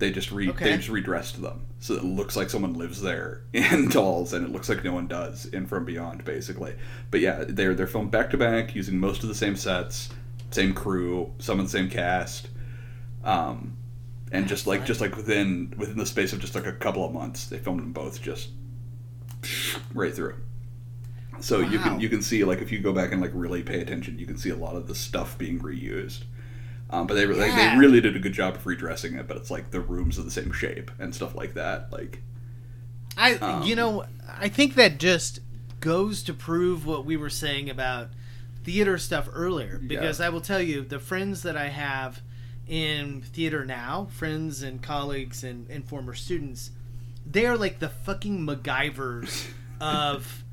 They just re Okay. they just redressed them so it looks like someone lives there in Dolls, and it looks like no one does in From Beyond, basically. But yeah, they're they're filmed back to back using most of the same sets, same crew, some of the same cast, um, and just like just like within within the space of just like a couple of months, they filmed them both just right through. So you can you can see like if you go back and like really pay attention, you can see a lot of the stuff being reused. Um, but they, Yeah. they really did a good job of redressing it. But it's like the rooms are the same shape and stuff like that. Like I Um, you know I think that just goes to prove what we were saying about theater stuff earlier because Yeah. I will tell you the friends that I have in theater now, friends and colleagues and, and former students, they are like the fucking MacGyvers of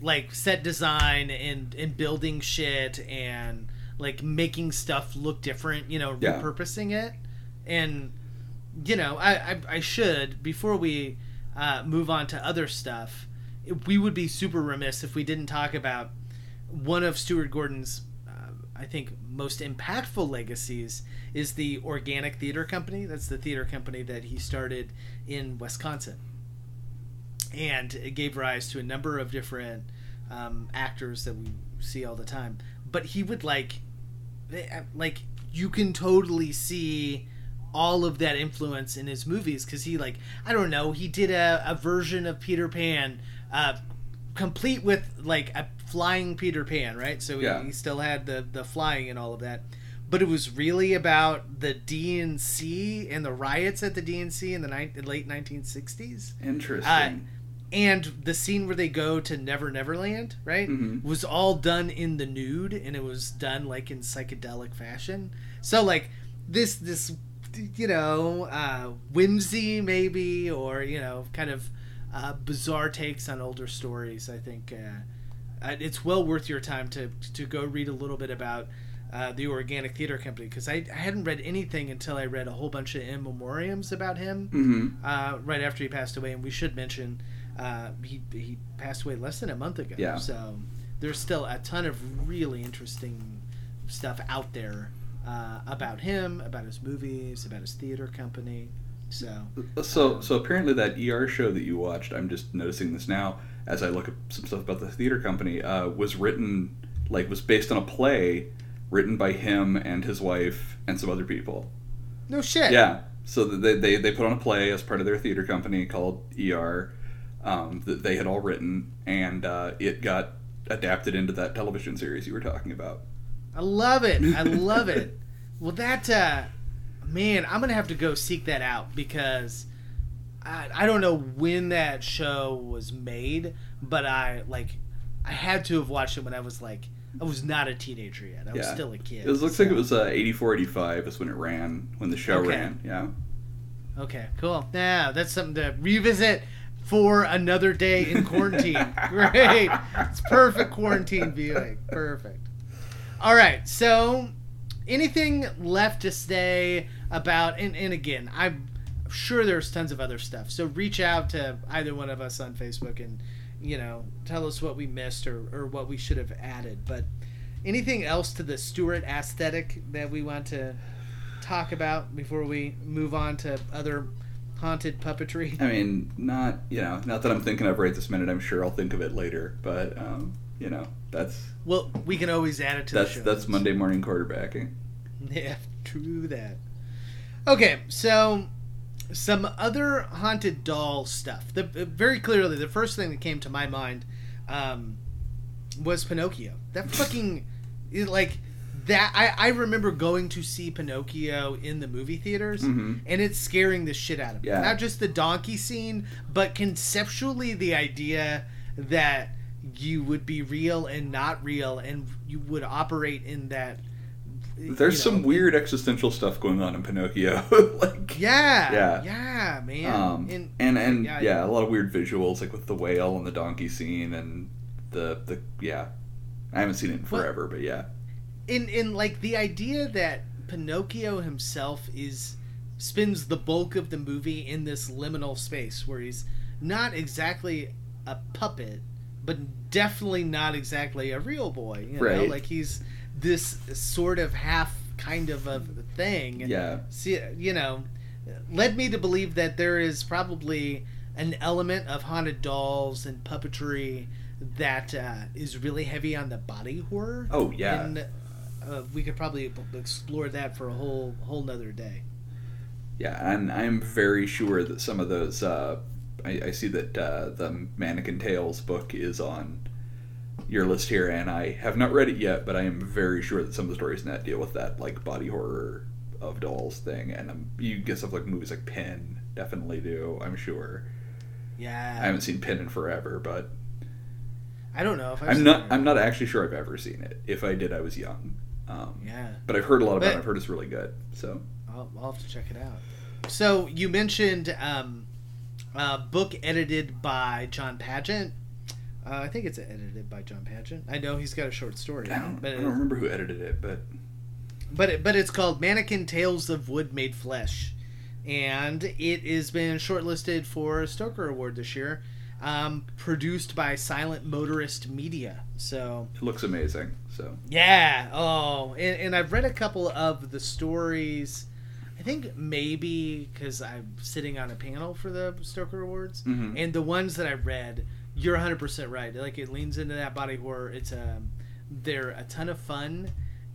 like set design and and building shit and like making stuff look different, you know, Yeah. repurposing it. And you know, I, I, I should before we uh, move on to other stuff. We would be super remiss if we didn't talk about one of Stuart Gordon's, uh, I think, most impactful legacies is the Organic Theater Company. That's the theater company that he started in Wisconsin, and it gave rise to a number of different um, actors that we see all the time. But he would like, like you can totally see all of that influence in his movies because he like I don't know he did a, a version of Peter Pan, uh, complete with like a flying Peter Pan, right? So Yeah. he, he still had the the flying and all of that. But it was really about the DNC and the riots at the DNC in the ni- late 1960s interesting. Uh, and the scene where they go to Never Neverland, right, Mhm. was all done in the nude, and it was done like in psychedelic fashion. So like this this you know uh, whimsy maybe, or you know kind of uh, bizarre takes on older stories. I think uh, uh, it's well worth your time to to go read a little bit about. Uh, the Organic Theater Company, because I, I hadn't read anything until I read a whole bunch of in memoriams about him hmm uh, right after he passed away, and we should mention uh, he he passed away less than a month ago. Yeah. So there's still a ton of really interesting stuff out there uh, about him, about his movies, about his theater company. So So, so apparently that ER show that you watched, I'm just noticing this now as I look at some stuff about the theater company, uh, was written like was based on a play written by him and his wife and some other people. no shit. Yeah. So they, they they put on a play as part of their theater company called ER um, that they had all written, and uh, it got adapted into that television series you were talking about. I love it. I love it. Well, that uh, man, I'm gonna have to go seek that out because I, I don't know when that show was made, but I like I had to have watched it when I was like I was not a teenager yet. I was Yeah. still a kid. It was, looks like it was uh, 84, 85 is when it ran, when the show Okay. ran. Yeah. Okay, cool. Now that's something to revisit for another day in quarantine. Great. It's perfect quarantine viewing. Perfect. All right. So, anything left to say about, and, and again, I'm sure there's tons of other stuff. So, reach out to either one of us on Facebook and, you know, tell us what we missed or, or what we should have added. But anything else to the Stuart aesthetic that we want to talk about before we move on to other haunted puppetry? I mean, not you know, not that I'm thinking of right this minute. I'm sure I'll think of it later, but um, you know, that's Well, we can always add it to that's the show. that's Monday morning quarterbacking. Yeah, true that. Okay, so some other haunted doll stuff. The very clearly the first thing that came to my mind um, was Pinocchio. That fucking like that I, I remember going to see Pinocchio in the movie theaters, and it's scaring the shit out of me. Mm-hmm. Yeah. Not just the donkey scene, but conceptually the idea that you would be real and not real, and you would operate in that. There's you know, some weird existential stuff going on in Pinocchio. like Yeah, Yeah. yeah, man. um, And- and and yeah, yeah, yeah. a lot of weird visuals like with the whale and the donkey scene and the the yeah. I haven't seen it in forever, but yeah. In in like the idea that Pinocchio himself is spends the bulk of the movie in this liminal space where he's not exactly a puppet, but definitely not exactly a real boy. You know, Right. like he's this sort of half kind of a thing. And Yeah. see, you know, led me to believe that there is probably an element of haunted dolls and puppetry that uh, is really heavy on the body horror. Oh, yeah. and uh, we could probably explore that for a whole whole nother day. Yeah, and I'm very sure that some of those. Uh, I, I see that uh, the Mannequin Tales book is on your list here, and I have not read it yet, but I am very sure that some of the stories in that deal with that like body horror of dolls thing, and um, you get stuff like movies like Pin definitely do. I'm sure. Yeah, I haven't seen Pin in forever, but I don't know if I've I'm seen not. I'm not actually sure I've ever seen it. If I did, I was young. Um, Yeah, But I've heard a lot about But- it. I've heard it's really good. So I'll, I'll have to check it out. So you mentioned um, a book edited by Jon Padgett. Uh, I think it's edited by Jon Padgett. I know he's got a short story, I don't, but I don't remember who edited it, but but it, but it's called Mannequin Tales of Wood Made Flesh, and it has been shortlisted for a Stoker Award this year. Um, produced by Silent Motorist Media. So it looks amazing. So yeah. Oh, and, and I've read a couple of the stories. I think maybe because I'm sitting on a panel for the Stoker Awards, Mhm. and the ones that I read, you're 100 percent right. Like it leans into that body horror. It's um, they're a ton of fun,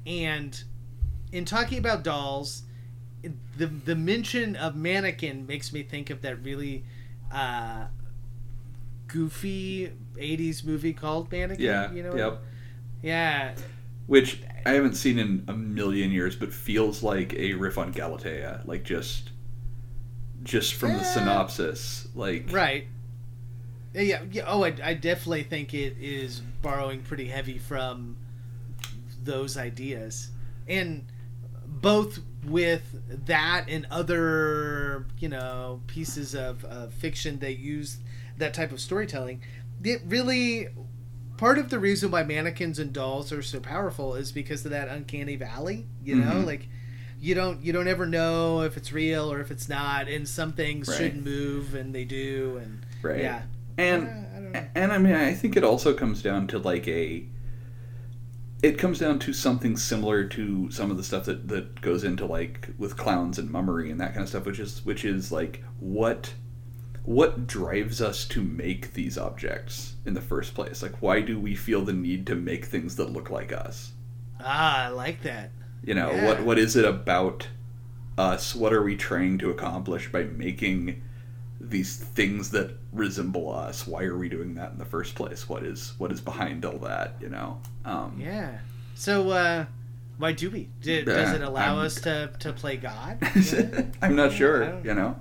and in talking about dolls, the the mention of mannequin makes me think of that really. Uh, goofy 80s movie called mannequin yeah, you know yep. Yeah Which I haven't seen in a million years, but feels like a riff on Galatea, like just, just from the synopsis, like Right. Yeah, yeah. yeah. Oh, I, I definitely think it is borrowing pretty heavy from those ideas, and both with that and other, you know, pieces of, of fiction that use that type of storytelling. It really part of the reason why mannequins and dolls are so powerful is because of that uncanny valley. You know, Mhm. like you don't you don't ever know if it's real or if it's not, and some things Right. shouldn't move and they do, and right, yeah. and Uh, I and I mean, I think it also comes down to like a. It comes down to something similar to some of the stuff that, that goes into like with clowns and mummery and that kind of stuff, which is which is like what what drives us to make these objects in the first place? Like, why do we feel the need to make things that look like us? Ah, I like that. You know, Yeah. what what is it about us? What are we trying to accomplish by making these things that resemble us? Why are we doing that in the first place? What is what is behind all that? You know? Um, Yeah. So, uh, why do we? Did, does it allow I'm- us to, to play God? I'm not sure. You know.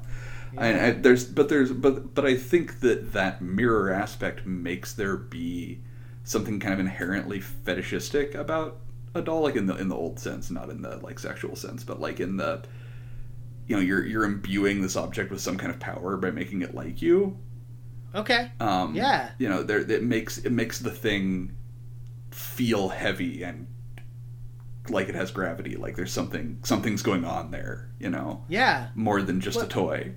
Yeah. I, I, there's but there's but but I think that that mirror aspect makes there be something kind of inherently fetishistic about a doll, like in the in the old sense, not in the like sexual sense, but like in the you know you're you're imbuing this object with some kind of power by making it like you. Okay. Um, Yeah. You know, there it makes it makes the thing feel heavy and like it has gravity. Like there's something something's going on there. You know, Yeah. more than just Well- a toy.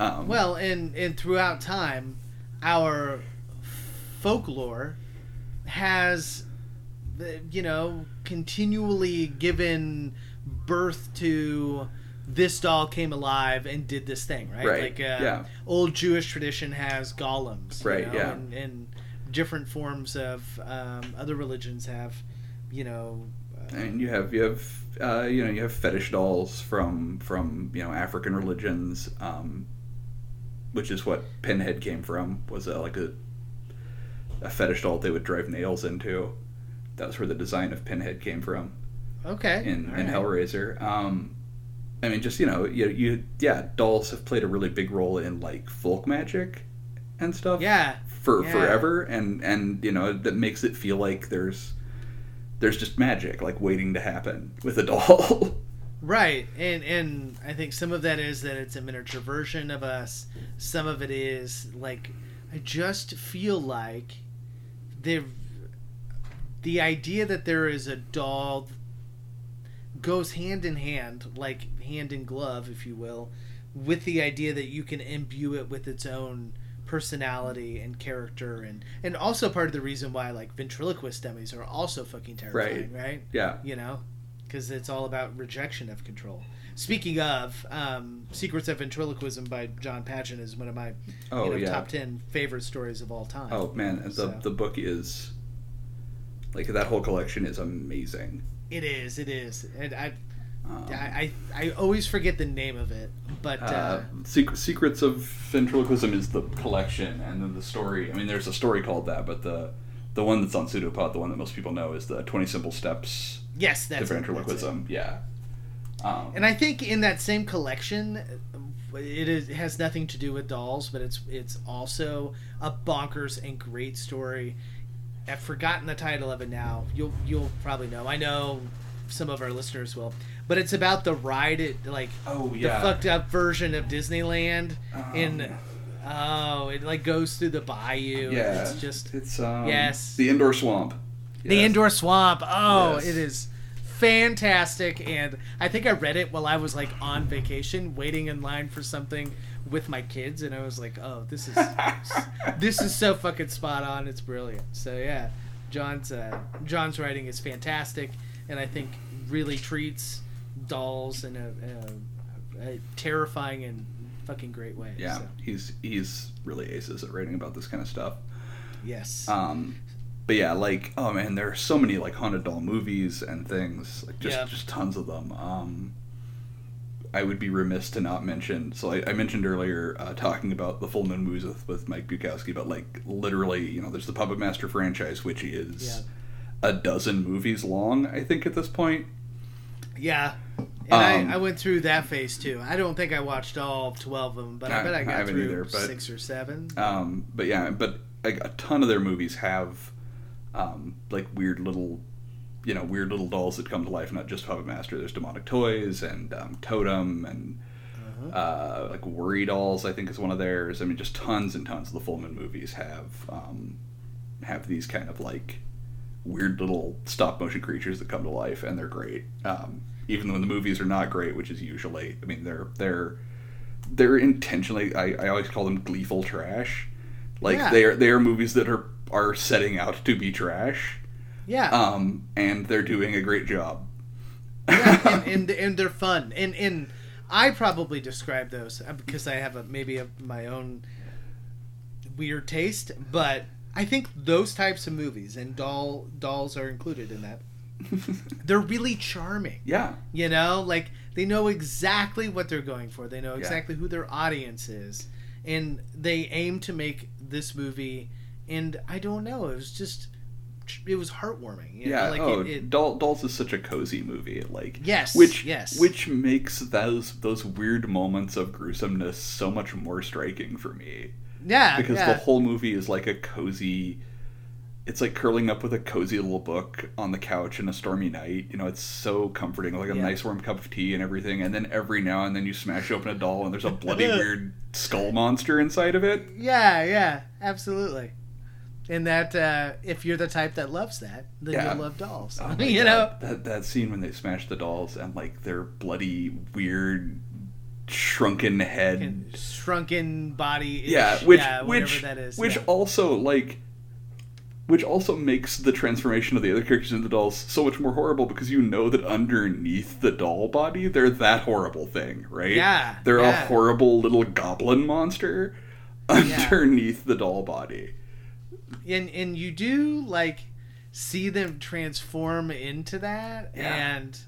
Um, Well, and and throughout time, our folklore has, you know, continually given birth to this doll came alive and did this thing, right? Right, Like, uh, yeah. old Jewish tradition has golems, you Right, know, yeah. and, and different forms of um, other religions have, you know, uh, and you have you have uh, you know you have fetish dolls from from you know African religions, um, which is what Pinhead came from. Was like a a fetish doll they would drive nails into. That's where the design of Pinhead came from. Okay. in, in right. Hellraiser. Um, I mean, just you know, you, you yeah, dolls have played a really big role in like folk magic and stuff. Yeah. for yeah. forever, and and you know that makes it feel like there's there's just magic like waiting to happen with a doll. Right, and and I think some of that is that it's a miniature version of us. Some of it is like I just feel like the the idea that there is a doll goes hand in hand, like hand in glove, if you will, with the idea that you can imbue it with its own personality and character and and also part of the reason why like ventriloquist dummies are also fucking terrifying right, yeah, you know because it's all about rejection of control speaking of um, secrets of ventriloquism by Jon Padgett is one of my Oh, you know, yeah. top 10 favorite stories of all time Oh man, the So- the book is like that whole collection is amazing. it is it is and i Um, I, I I always forget the name of it, but uh, uh, Sec- Secrets of Ventriloquism is the collection, and then the story. I mean, there's a story called that, but the the one that's on Pseudopod, the one that most people know, is the Twenty Simple Steps yes, that's that's it. Ventriloquism. Yeah. Um, And I think in that same collection, it is it has nothing to do with dolls, but it's it's also a bonkers and great story. I've forgotten the title of it now. You'll you'll probably know. I know some of our listeners will, but it's about the ride at like Oh, the fucked up version of Disneyland in. Oh, it like goes through the bayou. yeah. it's just it's um, Yes. the indoor swamp. the indoor swamp. Oh, Yes. it is fantastic. And I think I read it while I was like on vacation, waiting in line for something with my kids, and I was like, oh, this is this is so fucking spot on. It's brilliant. So yeah, Jon's uh, Jon's writing is fantastic, and I think really treats dolls in a, a, a terrifying and fucking great way. Yeah, So, he's he's really aces at writing about this kind of stuff. yes. Um, but yeah, like oh man, there are so many like haunted doll movies and things, like just Yeah. just tons of them. Um, I would be remiss to not mention. So I, I mentioned earlier uh, talking about the Full Moon Movies with, with Mike Bukowski, but like literally, you know, there's the Puppet Master franchise, which is Yeah. a dozen movies long. I think at this point. Yeah. And Um, I, I went through that phase too. I don't think I watched all 12 of them, but I, I- bet I I got haven't through either, but- six or seven. Um, but yeah, but like a ton of their movies have um, like weird little, you know, weird little dolls that come to life. Not just Puppet Master. There's demonic toys and um, Totem and uh, like Worry Dolls. I think is one of theirs. I mean, just tons and tons of the Full Moon movies have um, have these kind of like weird little stop motion creatures that come to life, and they're great. Um, even when the movies are not great, which is usually, I mean, they're they're they're intentionally. I, I always call them gleeful trash. Like Yeah. they are they are movies that are are setting out to be trash, yeah. um, and they're doing a great job. yeah. And, and, and they're fun. And, and I probably describe those uh, because I have a, maybe a, my own weird taste, but I think those types of movies and doll dolls are included in that. they're really charming. Yeah, You know, like they know exactly what they're going for. They know Yeah. exactly who their audience is, and they aim to make this movie. And I don't know, it was just, it was heartwarming. you know, yeah. like oh, it, it, Doll, Dolls is such a cozy movie. Like Yes, which yes. which makes those those weird moments of gruesomeness so much more striking for me. yeah, because yeah. the whole movie is like a cozy it's like curling up with a cozy little book on the couch in a stormy night you know it's so comforting like a Yeah. nice warm cup of tea and everything and then every now and then you smash open a doll and there's a bloody weird skull monster inside of it Yeah, yeah, absolutely. And that uh, if you're the type that loves that, then Yeah. you'll love dolls. Oh you God. know? that that scene when they smash the dolls and like their bloody weird shrunken head And shrunken body. yeah which yeah, which that is. which yeah. also like which also makes the transformation of the other characters into dolls so much more horrible because you know that underneath the doll body they're that horrible thing right Yeah, they're a horrible little goblin monster underneath the doll body and and you do like see them transform into that Yeah. and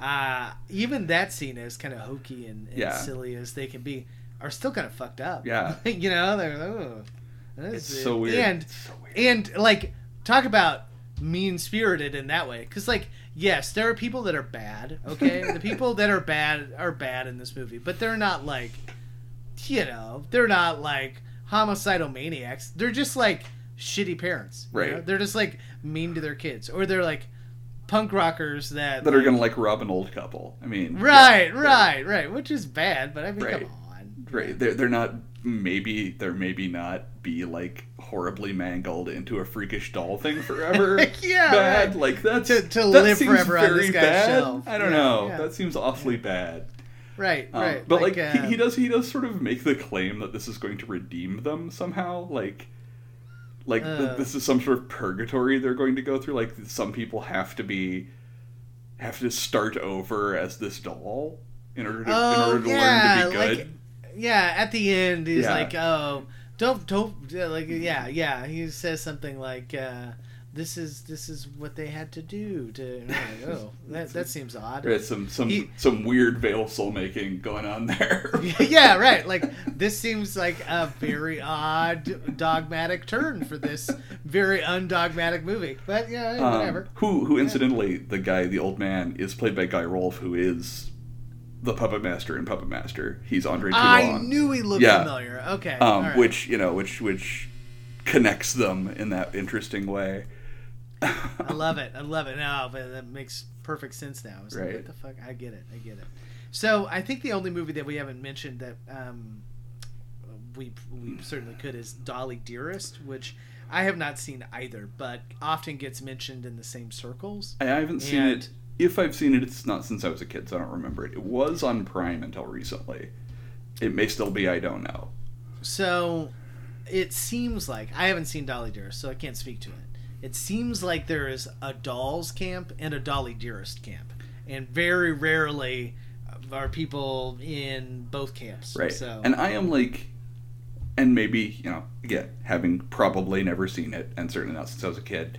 uh even that scene is kind of hokey and, and Yeah. silly as they can be are still kind of fucked up Yeah. you know they're oh, It's that's so weird. and so weird. and like talk about mean spirited in that way. Because like, yes, there are people that are bad. Okay, the people that are bad are bad in this movie, but they're not like, you know, they're not like homicidal maniacs. They're just like shitty parents. you Right. know? They're just like mean to their kids, or they're like punk rockers that that are gonna like rob an old couple. I mean, Right, yeah, right, right. Which is bad, but I mean, Right. come on. right. They're they're not maybe they're maybe not be like horribly mangled into a freakish doll thing forever. Yeah, bad. right. Like that's To- to that live forever on this guy's bad. shelf. I don't Yeah, know. yeah. That seems awfully bad. Right, Um, right. But like, uh, he, he does he does sort of make the claim that this is going to redeem them somehow. Like like th- Uh. this is some sort of purgatory they're going to go through. Like some people have to be have to start over as this doll in order to in Oh order to yeah, learn to be good. like yeah. At the end, he's Yeah. like, "Oh, don't don't like yeah yeah." He says something like, uh, "This is this is what they had to do to." and like, oh, that that seems odd. Right, some some He- some weird vale soul making going on there. yeah, right. Like this seems like a very odd dogmatic turn for this very undogmatic movie. But yeah, Um, whatever. who who incidentally the guy the old man is played by Guy Rolfe who is the puppet master in Puppet Master. He's Andre I knew he looked Yeah. familiar. Okay, um, right. which you know, which which connects them in that interesting way. I love it. I love it. No, but that makes perfect sense now. It's like, Right. what the fuck? I get it. I get it. So I think the only movie that we haven't mentioned that um, we we certainly could is Dolly Dearest, which I have not seen either, but often gets mentioned in the same circles. I haven't seen it. If I've seen it, it's not since I was a kid, so I don't remember it. It was on Prime until recently. It may still be. I don't know. So it seems like I haven't seen Dolly Dearest, so I can't speak to it. It seems like there is a Dolls camp and a Dolly Dearest camp, and very rarely are people in both camps. Right. So And I am like, and maybe, you know, again, having probably never seen it, and certainly not since I was a kid,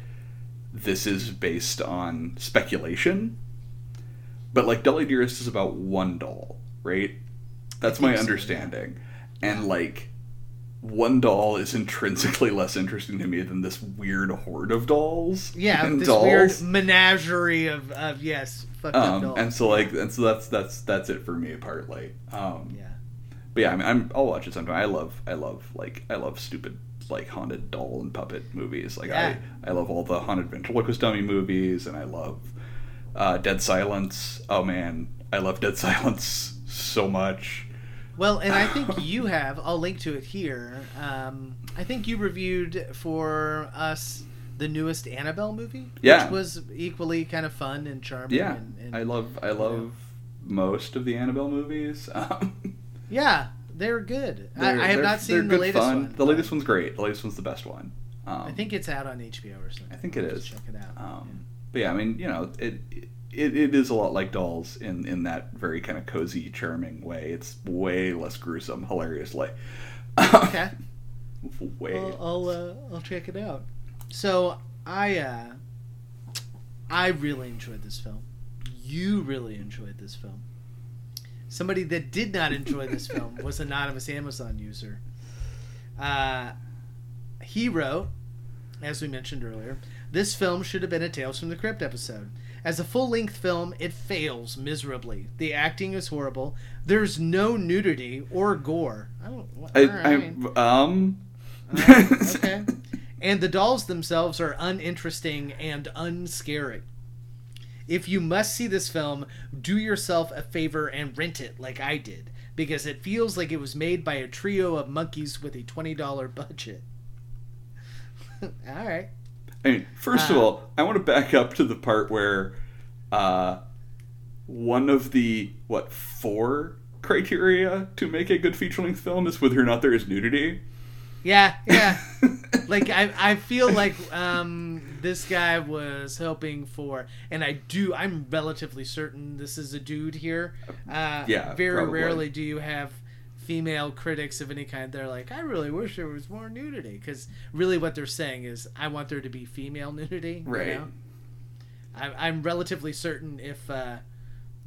this is based on speculation. But like, Dolly Dearest is about one doll, right? That's my think so, understanding. And like, one doll is intrinsically less interesting to me than this weird horde of dolls. yeah, this dolls. weird menagerie of, of yes, fucked up Um, dolls. and so like, and so that's that's that's it for me partly. Um, yeah. but yeah, I mean, I'm, I'll watch it sometime. I love, I love, like, I love stupid, like, haunted doll and puppet movies. Like, Yeah. I, I love all the haunted ventriloquist dummy movies, and I love uh, Dead Silence. Oh man, I love Dead Silence so much. Well, and I think you have. I'll link to it here. Um, I think you reviewed for us the newest Annabelle movie, Yeah. which was equally kind of fun and charming. Yeah, and, and, I love, I love most of the Annabelle movies. Um, Yeah, they're good. I, they're- I have not seen the latest fun. one. The latest one's great. The latest one's the best one. Um, I think it's out on HBO or something. I think it is. Check it out. Um, but yeah, I mean, you know, it, it it is a lot like Dolls in in that very kind of cozy, charming way. It's way less gruesome, hilariously. okay, way. I'll I'll, uh, I'll check it out. So I uh, I really enjoyed this film. You really enjoyed this film. Somebody that did not enjoy this film was an anonymous Amazon user. Uh, he wrote, as we mentioned earlier, this film should have been a Tales from the Crypt episode. As a full length film, it fails miserably. The acting is horrible. There's no nudity or gore. I don't. I, right. I, um. okay. And the dolls themselves are uninteresting and unscary. If you must see this film, do yourself a favor and rent it like I did, because it feels like it was made by a trio of monkeys with a $20 budget. All right. I mean, first of Uh, all, I want to back up to the part where uh, one of the what four criteria to make a good feature length film is whether or not there is nudity. Yeah, yeah. like I, I feel like um, this guy was hoping for, and I do. I'm relatively certain this is a dude here. Uh, Yeah, Very probably. rarely do you have female critics of any kind. They're like, I really wish there was more nudity, because really what they're saying is, I want there to be female nudity. you Right. know? I, I'm relatively certain if. Uh,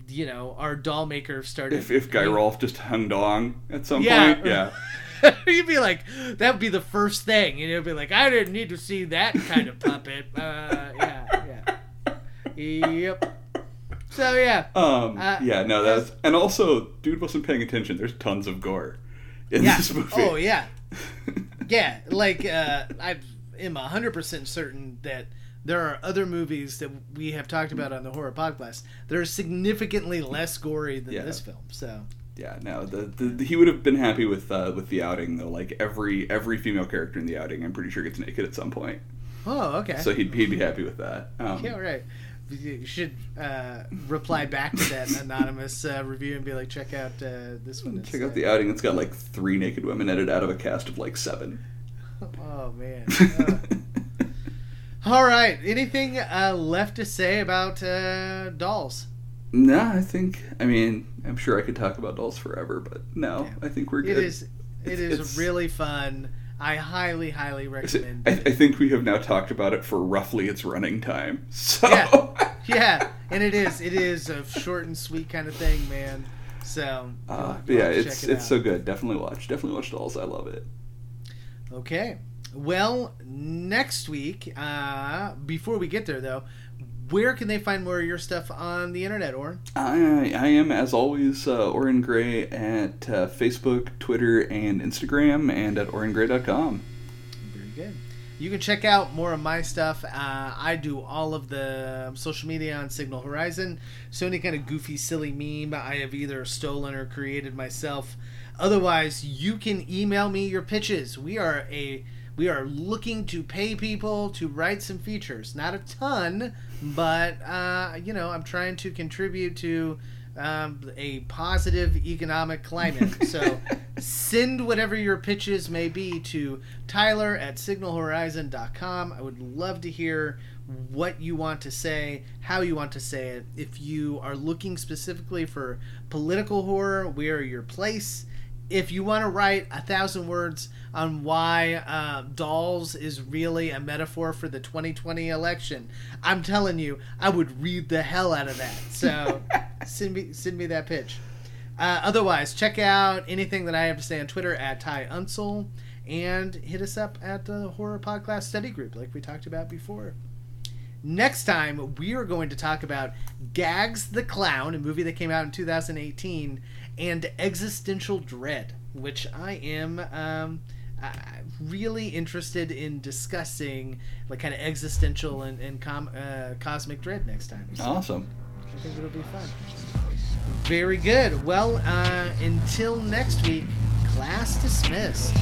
you know, our doll maker started. If if Guy Rolfe just hung dong at some Yeah. point, yeah. You'd be like, that would be the first thing. And you'd be like, I didn't need to see that kind of puppet. Uh, yeah. yep. So yeah, Um, Uh, yeah, no, that's and also, dude wasn't paying attention. There's tons of gore in yeah. this movie. Oh yeah, yeah. Like uh, I am hundred percent certain that there are other movies that we have talked about on the horror podcast that are significantly less gory than Yeah. this film. So Yeah, no, the, the he would have been happy with uh, with the outing though. Like every every female character in the outing, I'm pretty sure gets naked at some point. oh okay. So he'd he'd be happy with that. Um, yeah, right. You should uh, reply back to that anonymous uh, review and be like, check out uh, this one. Check out the outing. It's got like three naked women edited out of a cast of like seven. Oh man. Uh, all right. Anything uh, left to say about uh, dolls? no, I think. I mean, I'm sure I could talk about dolls forever, but no, I think we're good. It is. It It's- is it's- really fun. I highly, highly recommend. I. I think we have now talked about it for roughly its running time. So Yeah. yeah, and it is. It is a short and sweet kind of thing, man. So Uh, you'll- but you'll yeah, it's it it's out. so good. Definitely watch. Definitely watch Dolls. I love it. Okay. Well, next week, uh, before we get there though, where can they find more of your stuff on the internet, or? I I am as always uh, Oren Gray at uh, Facebook, Twitter, and Instagram, and at orengray.com. Very good. You can check out more of my stuff. Uh, I do all of the social media on Signal Horizon. So any kind of goofy, silly meme I have either stolen or created myself. Otherwise, you can email me your pitches. We are a we are looking to pay people to write some features. Not a ton, but uh, you know, I'm trying to contribute to um, a positive economic climate. So send whatever your pitches may be to Tyler at signalhorizon.com. I would love to hear what you want to say, how you want to say it. If you are looking specifically for political horror, we are your place. If you want to write a thousand words on why uh, dolls is really a metaphor for the 2020 election, I'm telling you, I would read the hell out of that. So send me send me that pitch. Uh, otherwise, check out anything that I have to say on Twitter at Ty Unsel and hit us up at the Horror Podcast Study Group, like we talked about before. Next time, we are going to talk about Gags the Clown, a movie that came out in 2018, and Existential Dread, which I am um, uh, really interested in discussing, like kind of existential and, and com- uh, cosmic dread next time. So Awesome. I think it'll be fun. Very good. Well, uh, until next week, class dismissed.